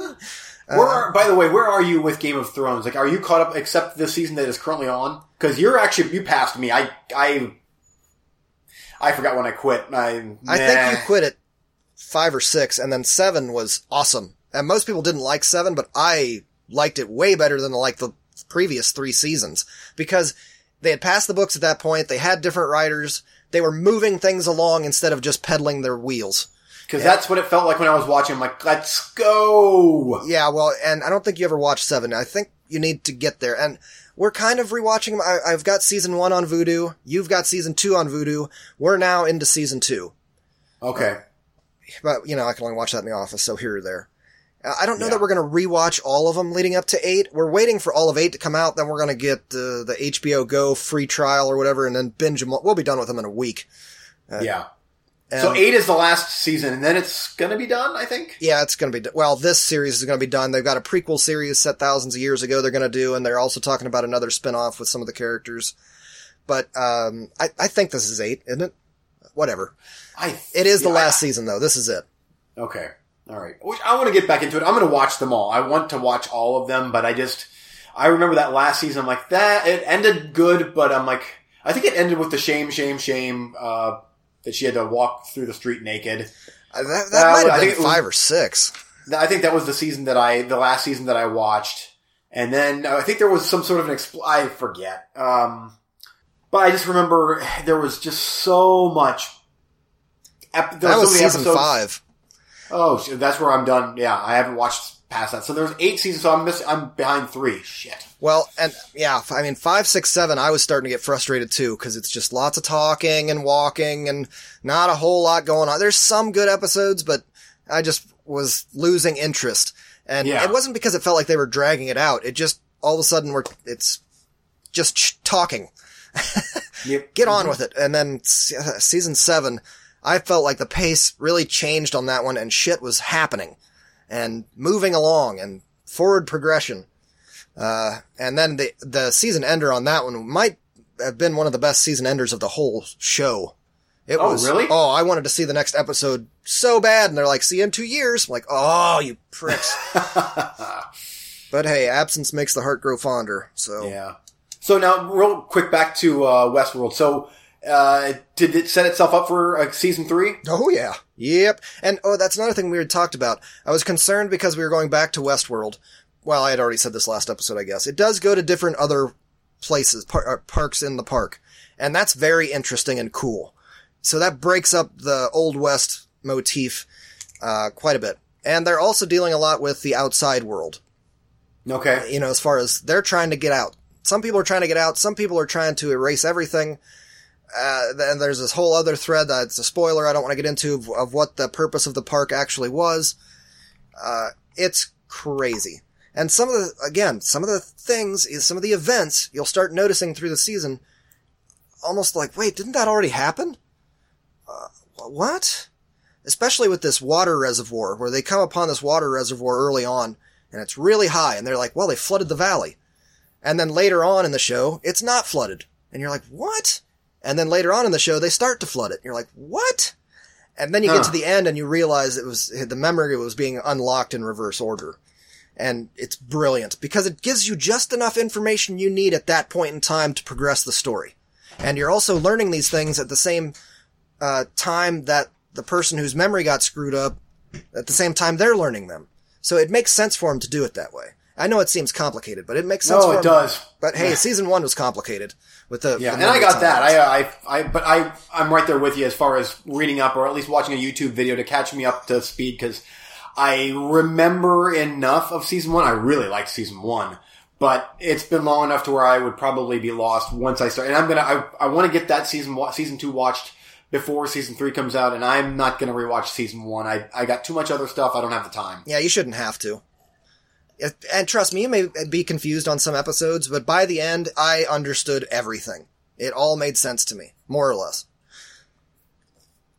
Uh-huh. Where are, by the way, where are you with Game of Thrones? Like, are you caught up except the season that is currently on? Because you're actually you passed me. I I I forgot when I quit. I I think you quit at five or six, and then seven was awesome. And most people didn't like seven, but I liked it way better than like the previous three seasons because they had passed the books at that point. They had different writers. They were moving things along instead of just peddling their wheels. Because that's what it felt like when I was watching. I'm like, let's go. Yeah, well, and I don't think you ever watched seven. I think you need to get there. And we're kind of rewatching them. I, I've got season one on Vudu. You've got season two on Vudu. We're now into season two. Okay. but you know, I can only watch that in the office, so here or there. Uh, I don't know Yeah. that we're going to rewatch all of them leading up to eight. We're waiting for all of eight to come out, then we're going to get uh, the HBO Go free trial or whatever, and then binge them. We'll be done with them in a week. yeah. And, So eight is the last season, and then it's gonna be done. I think. Yeah, it's going to be, well, this series is going to be done. They've got a prequel series set thousands of years ago they're going to do, and they're also talking about another spin-off with some of the characters. But, um, I, I think this is eight, isn't it? Whatever. I. It is the yeah, last season, though. This is it. Okay. All right. Which I want to get back into it. I'm going to watch them all. I want to watch all of them, but I just, I remember that last season. I'm like, that, it ended good, but I'm like, I think it ended with the shame, shame, shame, uh, that she had to walk through the street naked. Uh, That, that Uh, might I have think been it was- five or six. I think that was the season that I, the last season that I watched. And then uh, I think there was some sort of an expl- I forget. Um, but I just remember there was just so much. Ep- That was many season episodes- five. Oh, that's where I'm done. Yeah, I haven't watched past that. So there's eight seasons, so I'm missing. I'm behind three. Shit. Well, and yeah, I mean, five, six, seven, I was starting to get frustrated too, because it's just lots of talking and walking and not a whole lot going on. There's some good episodes, but I just was losing interest. And Yeah. it wasn't because it felt like they were dragging it out. It just, all of a sudden, we're, it's just ch- talking. <laughs> Yep. Get on mm-hmm. with it. And then se- season seven, I felt like the pace really changed on that one and shit was happening and moving along and forward progression. Uh, and then the, the season ender on that one might have been one of the best season enders of the whole show. It Oh, was, really? oh, I wanted to see the next episode so bad. And they're like, see you in two years. I'm like, oh, you pricks. <laughs> but hey, absence makes the heart grow fonder. So Yeah. So now, real quick, back to uh, Westworld. So, uh, did it set itself up for uh, season three? Oh yeah. Yep. And oh, that's another thing we had talked about. I was concerned because we were going back to Westworld. Well, I had already said this last episode, I guess. It does go to different other places, par- uh, parks in the park. And that's very interesting and cool. So that breaks up the Old West motif, uh, quite a bit. And they're also dealing a lot with the outside world. Okay. You know, as far as they're trying to get out. Some people are trying to get out. Some people are trying to erase everything. Uh, then there's this whole other thread that's a spoiler I don't want to get into of, of what the purpose of the park actually was. Uh, it's crazy. And some of the, again, some of the things, some of the events you'll start noticing through the season, almost like, wait, didn't that already happen? Uh, what? Especially with this water reservoir, where they come upon this water reservoir early on, and it's really high, and they're like, well, they flooded the valley. And then later on in the show, it's not flooded. And you're like, what? And then later on in the show, they start to flood it. You're like, what? And then you get to the end and you realize it was, the memory was being unlocked in reverse order. And it's brilliant because it gives you just enough information you need at that point in time to progress the story. And you're also learning these things at the same, uh, time that the person whose memory got screwed up, at the same time they're learning them. So it makes sense for him to do it that way. I know it seems complicated, but it makes sense No, it him. does. But hey, season one was complicated with the Yeah, and I got that. I, I, I, but I, I'm right there with you as far as reading up or at least watching a YouTube video to catch me up to speed because I remember enough of season one. I really liked season one, but it's been long enough to where I would probably be lost once I start. And I'm gonna, I, I want to get that season, season two watched before season three comes out, and I'm not gonna rewatch season one. I, I got too much other stuff. I don't have the time. Yeah, you shouldn't have to. If- And trust me, you may be confused on some episodes, but by the end, I understood everything. It all made sense to me, more or less.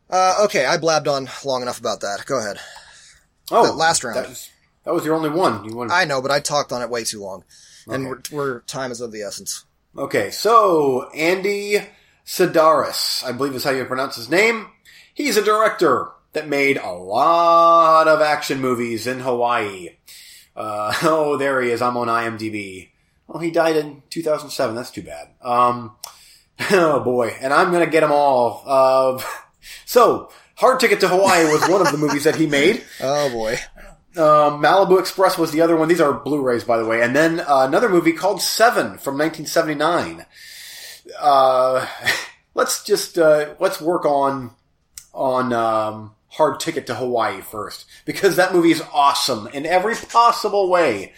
Uh, okay, I blabbed on long enough about that. Go ahead. Oh, That last round. That was, that was your only one. You want? I know, but I talked on it way too long. And Okay. we're, we're time is of the essence. Okay, so Andy Sidaris, I believe is how you pronounce his name. He's a director that made a lot of action movies in Hawaii. Uh, <laughs> oh, there he is. I'm on IMDb. Oh, he died in 2007. That's too bad. Um, <laughs> oh boy, and I'm gonna get them all. Uh, <laughs> so, Hard Ticket to Hawaii was one of the movies that he made. Oh boy. Um, Malibu Express was the other one. These are Blu-rays, by the way. And then uh, another movie called Seven from 1979. Uh, let's just uh, let's work on on um, Hard Ticket to Hawaii first because that movie is awesome in every possible way.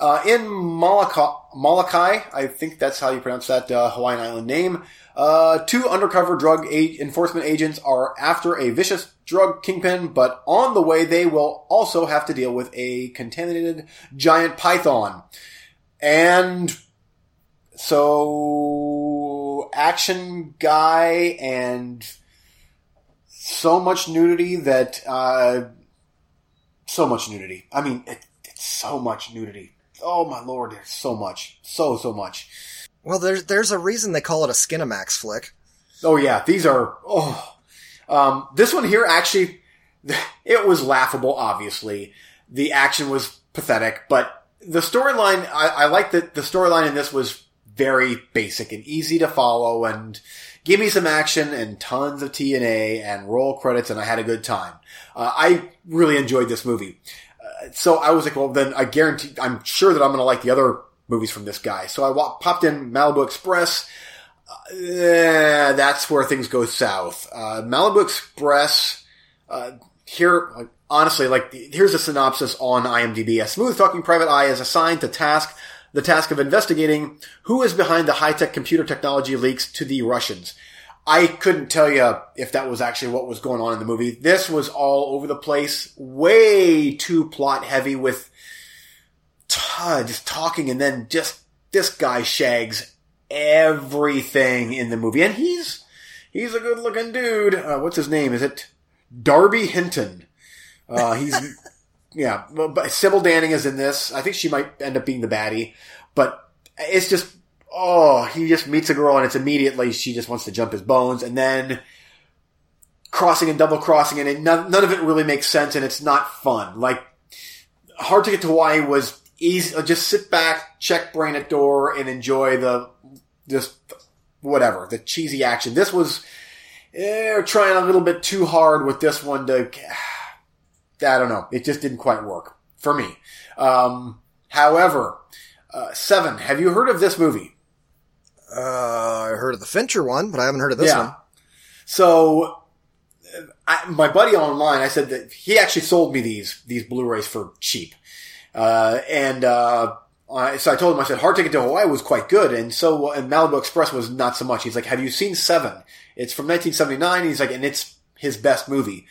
Uh, in Molokai, Molokai, I think that's how you pronounce that uh, Hawaiian island name. Uh, two undercover drug a- enforcement agents are after a vicious drug kingpin, but on the way they will also have to deal with a contaminated giant python. And so, action guy and so much nudity that, uh, so much nudity. I mean, it, it's so much nudity. Oh my lord, there's so much. So, so much. Well, there's there's a reason they call it a Skinamax flick. Oh yeah, these are, oh. Um, this one here actually, <laughs> it was laughable, obviously. The action was pathetic, but the storyline, I, I like that the storyline in this was very basic and easy to follow and give me some action and tons of TNA and roll credits and I had a good time. Uh, I really enjoyed this movie. Uh, so I was like, well then I guarantee, I'm sure that I'm going to like the other movies from this guy. So I popped in Malibu Express. Uh, that's where things go south. Uh, Malibu Express, uh, here, honestly, like, here's a synopsis on IMDb. A smooth talking private eye is assigned to task, the task of investigating who is behind the high-tech computer technology leaks to the Russians. I couldn't tell you if that was actually what was going on in the movie. This was all over the place, way too plot heavy with t- just talking and then just this guy shags everything in the movie, and he's he's a good looking dude. Uh, what's his name? Is it Darby Hinton? Uh, he's <laughs> yeah, but Sybil Danning is in this. I think she might end up being the baddie, but it's just oh, he just meets a girl and it's immediately she just wants to jump his bones, and then crossing and double crossing, and it, none, none of it really makes sense, and it's not fun. Like Hard to get to Hawaii was easy. Just sit back, check brain at door, and enjoy the just whatever the cheesy action. This was eh, trying a little bit too hard with this one to. I don't know. It just didn't quite work for me. Um, however, uh, Seven. Have you heard of this movie? Uh, I heard of the Fincher one, but I haven't heard of this Yeah. one. So, I, my buddy online, I said that he actually sold me these these Blu-rays for cheap, uh, and uh, I, so I told him I said Hard Ticket to Hawaii was quite good, and so and Malibu Express was not so much. He's like, "Have you seen Seven? It's from 1979." He's like, and it's his best movie.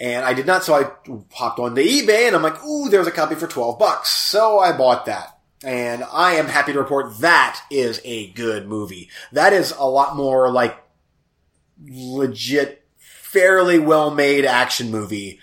And I did not, so I hopped on to eBay and I'm like, ooh, there's a copy for 12 bucks. So I bought that. And I am happy to report that is a good movie. That is a lot more like legit, fairly well made action movie.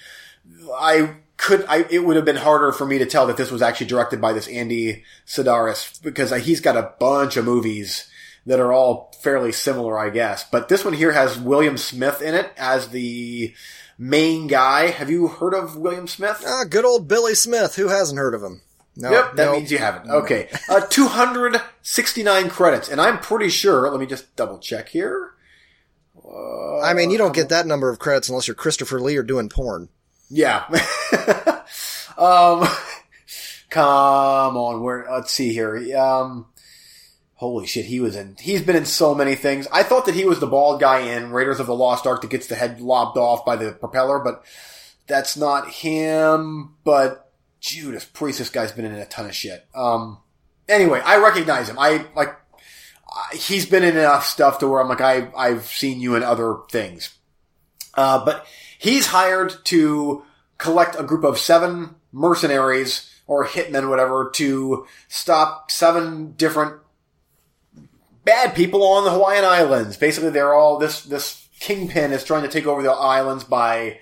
I could, I, it would have been harder for me to tell that this was actually directed by this Andy Sidaris because he's got a bunch of movies that are all fairly similar, I guess. But this one here has William Smith in it as the main guy. Have you heard of William Smith? Ah, good old Billy Smith. Who hasn't heard of him? No, Yep, that no. means you haven't. Okay. Uh, 269 credits. And I'm pretty sure, let me just double check here. Uh, I mean, you don't get that number of credits unless you're Christopher Lee or doing porn. Yeah. <laughs> um, <laughs> come on, where, let's see here. Um, holy shit, he was in, he's been in so many things. I thought that he was the bald guy in Raiders of the Lost Ark that gets the head lobbed off by the propeller, but that's not him, but Judas Priest, this guy's been in a ton of shit. Um, anyway, I recognize him. I, like, he's been in enough stuff to where I'm like, I, I've seen you in other things. Uh, but he's hired to collect a group of seven mercenaries or hitmen, whatever, to stop seven different bad people on the Hawaiian Islands. Basically, they're all this this kingpin is trying to take over the islands by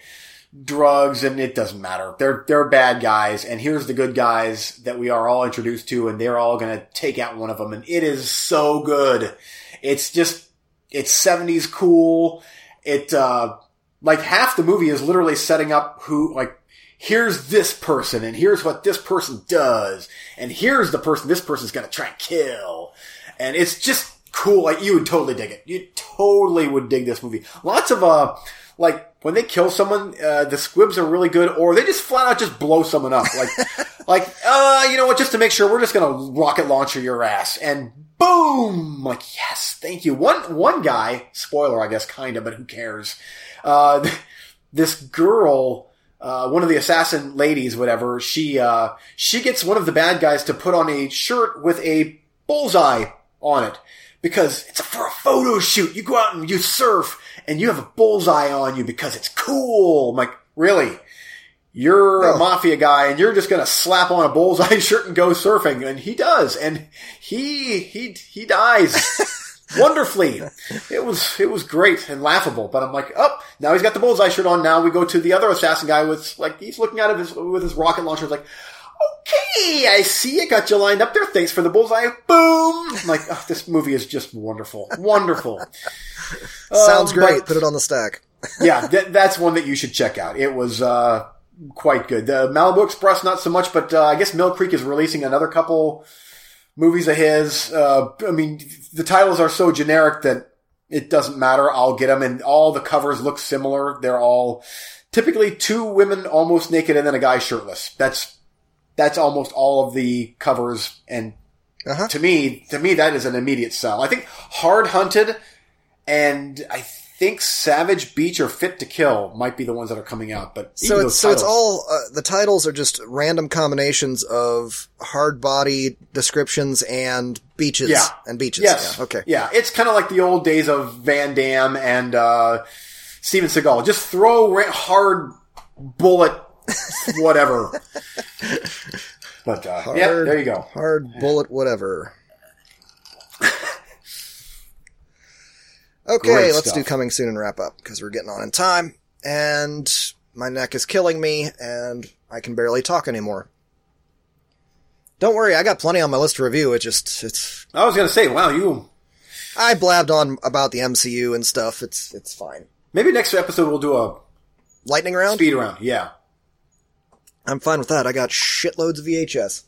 drugs, and it doesn't matter. They're they're bad guys, and here's the good guys that we are all introduced to, and they're all going to take out one of them, and it is so good. It's just it's seventies cool. It uh like half the movie is literally setting up who like here's this person and here's what this person does and here's the person this person's gonna try and kill and it's just cool like you would totally dig it. You totally would dig this movie. Lots of uh like when they kill someone uh the squibs are really good or they just flat out just blow someone up. Like <laughs> like uh you know what? Just to make sure we're just gonna rocket launcher your ass. And boom! Like yes thank you. One one guy spoiler i guess kind of but who cares? Uh <laughs> this girl uh, one of the assassin ladies, whatever, she, uh, she gets one of the bad guys to put on a shirt with a bullseye on it. Because it's for a photo shoot. You go out and you surf and you have a bullseye on you because it's cool. I'm like, really? You're a mafia guy and you're just gonna slap on a bullseye <laughs> shirt and go surfing. And he does. And he, he, he dies. <laughs> Wonderfully. It was, it was great and laughable, but I'm like, oh, now he's got the bullseye shirt on. Now we go to the other assassin guy with, like, he's looking at it with his, with his rocket launcher. It's like, okay, I see you got you lined up there. Thanks for the bullseye. Boom. I'm like, oh, this movie is just wonderful. Wonderful. <laughs> Sounds Um, great. but- Put it on the stack. <laughs> yeah, th- that's one that you should check out. It was uh, quite good. The Malibu Express, not so much, but uh, I guess Mill Creek is releasing another couple movies of his. Uh, I mean, the titles are so generic that it doesn't matter. I'll get them, and all the covers look similar. They're all typically two women almost naked and then a guy shirtless. That's that's almost all of the covers, and Uh-huh. to me, to me, that is an immediate sell. I think Hard Hunted and I think Savage Beach or Fit to Kill might be the ones that are coming out. But So it's so it's all uh, the titles are just random combinations of hard body descriptions and beaches Yeah. and beaches. yes, Yeah, okay. yeah. It's kind of like the old days of Van Damme and uh, Steven Seagal. Just throw hard bullet, whatever. <laughs> but uh, yeah, Hard- there you go. Hard bullet, whatever. Okay, Great let's stuff. do coming soon and wrap up because we're getting on in time, and my neck is killing me, and I can barely talk anymore. Don't worry, I got plenty on my list to review. It just it's I was gonna say, wow, you I blabbed on about the MCU and stuff. It's it's fine. maybe next episode we'll do a Lightning round. speed round. Yeah. I'm fine with that. I got shitloads of VHS.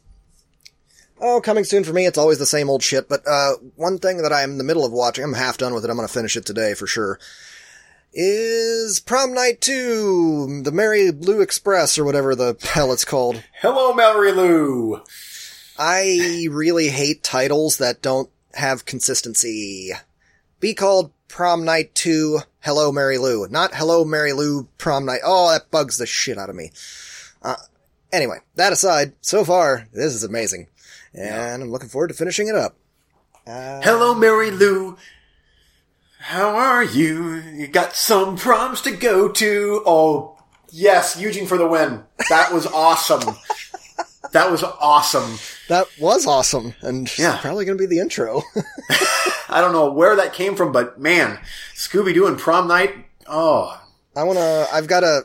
Oh, coming soon for me. It's always the same old shit. But uh, one thing that I'm in the middle of watching, I'm half done with it. I'm going to finish it today for sure. Is Prom Night 2, the Mary Blue Express, or whatever the hell it's called. Hello, Mallory Lou. I really hate titles that don't have consistency. Be called Prom Night 2, Hello Mary Lou. Not Hello Mary Lou, Prom Night. Oh, that bugs the shit out of me. Uh, anyway, that aside, so far, this is amazing. And I'm looking forward to finishing it up. Uh, Hello, Mary Lou. How are you? You got some proms to go to. Oh, yes, Eugene for the win. That was awesome. <laughs> that was awesome. that was awesome, and Yeah. probably going to be the intro. <laughs> I don't know where that came from, but man, Scooby Doo and prom night. Oh, I want to. I've got to.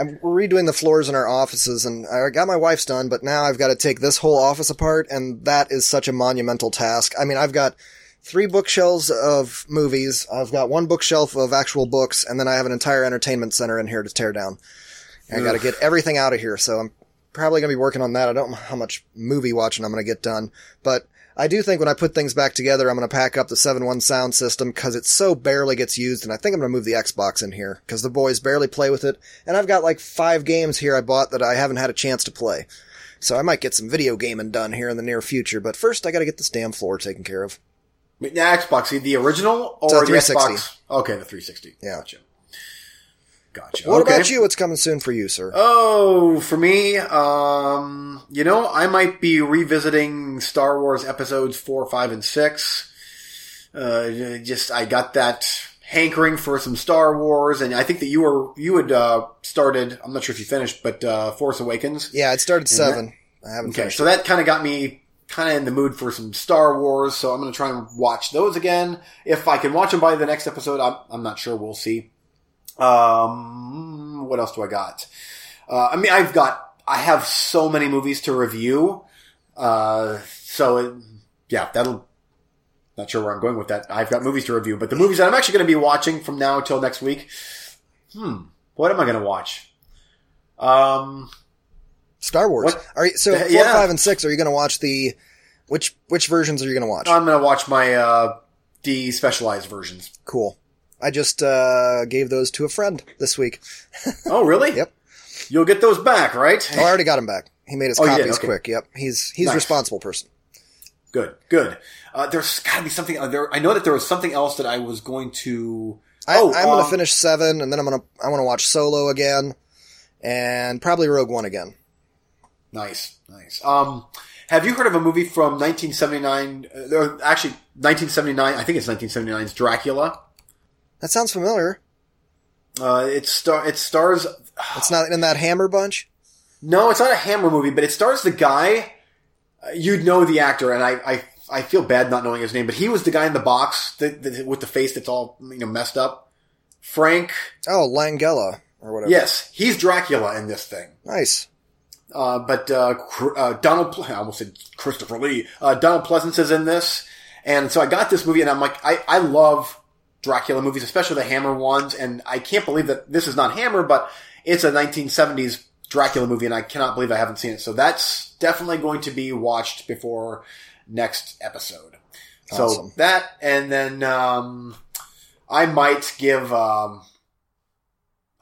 I'm redoing the floors in our offices, and I got my wife's done, but now I've got to take this whole office apart, and that is such a monumental task. I mean, I've got three bookshelves of movies, I've got one bookshelf of actual books, and then I have an entire entertainment center in here to tear down. I got to get everything out of here, so I'm probably going to be working on that. I don't know how much movie watching I'm going to get done, but I do think when I put things back together, I'm going to pack up the 7-1 sound system because it so barely gets used, and I think I'm going to move the Xbox in here because the boys barely play with it, and I've got like five games here I bought that I haven't had a chance to play. So I might get some video gaming done here in the near future, but first I got to get this damn floor taken care of. the Xbox, the original or the Xbox? Okay, the 360. Yeah. Gotcha. Gotcha. What okay. about you? What's coming soon for you, sir? Oh, for me, um, you know, I might be revisiting Star Wars episodes four, five, and six. Uh, just, I got that hankering for some Star Wars, and I think that you were, you had, uh, started, I'm not sure if you finished, but, uh, Force Awakens. yeah, it started seven. I haven't Okay, finished. so that kind of got me kind of in the mood for some Star Wars, so I'm going to try and watch those again. If I can watch them by the next episode, I'm, I'm not sure. We'll see. Um, what else do I got? Uh, I mean, I've got, I have so many movies to review. Uh, so it, yeah, that'll, not sure where I'm going with that. I've got movies to review, but the movies that I'm actually going to be watching from now till next week, hmm, what am I going to watch? Um, Star Wars. What- Are you, so Uh, four, yeah. five, and six? Are you going to watch the which which versions are you going to watch? I'm going to watch my, uh, de-specialized versions. cool. I just uh, gave those to a friend this week. <laughs> Oh, really? Yep. You'll get those back, right? Oh, I already got him back. He made his Oh, copies Okay. quick. Yep. He's he's a Nice. responsible person. Good, good. Uh, there's got to be something. Uh, there, I know that there was something else that I was going to. I, oh, I'm going um, to finish seven, and then I'm going to I want to watch Solo again, and probably Rogue One again. Nice, nice. Um, have you heard of a movie from 1979? Uh, actually, 1979. I think it's 1979's Dracula. That sounds familiar. Uh, it star it stars. <sighs> It's not in that Hammer bunch. No, it's not a Hammer movie, but it stars the guy. Uh, you'd know the actor, and I, I, I feel bad not knowing his name, but he was the guy in the box the, the, with the face that's all you know messed up. Frank. Oh, Langella or whatever. Yes, he's Dracula in this thing. Nice. Uh, but uh, Cr- uh, Donald, Ple- I almost said Christopher Lee. Uh, Donald Pleasence is in this, and so I got this movie, and I'm like, I, I love Dracula movies, especially the Hammer ones, and I can't believe that this is not Hammer, but it's a 1970s Dracula movie, and I cannot believe I haven't seen it. So that's definitely going to be watched before next episode. So that, and then um, I might give. Um,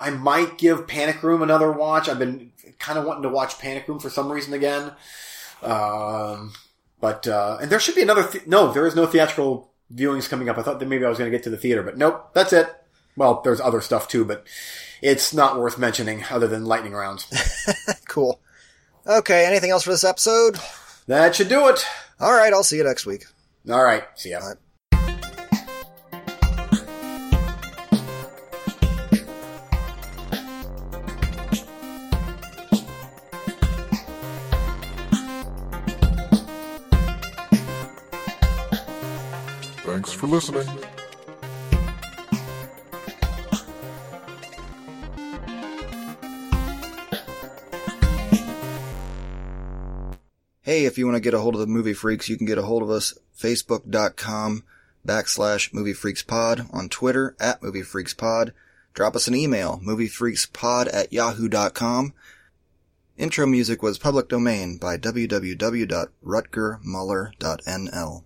I might give Panic Room another watch. I've been kind of wanting to watch Panic Room for some reason again. Um, but, uh, and there should be another, th- no, there is no theatrical viewings coming up. I thought that maybe I was going to get to the theater, but nope, that's it. Well, there's other stuff too, but it's not worth mentioning other than lightning rounds. <laughs> Cool. Okay. Anything else for this episode? that should do it. All right. I'll see you next week. All right. See ya. for listening. Hey, if you want to get a hold of the Movie Freaks, you can get a hold of us facebook.com backslash Movie Freaks Pod on Twitter at Movie Freaks Pod. Drop us an email, moviefreakspod at yahoo.com. Intro music was Public Domain by www.rutgermuller.nl.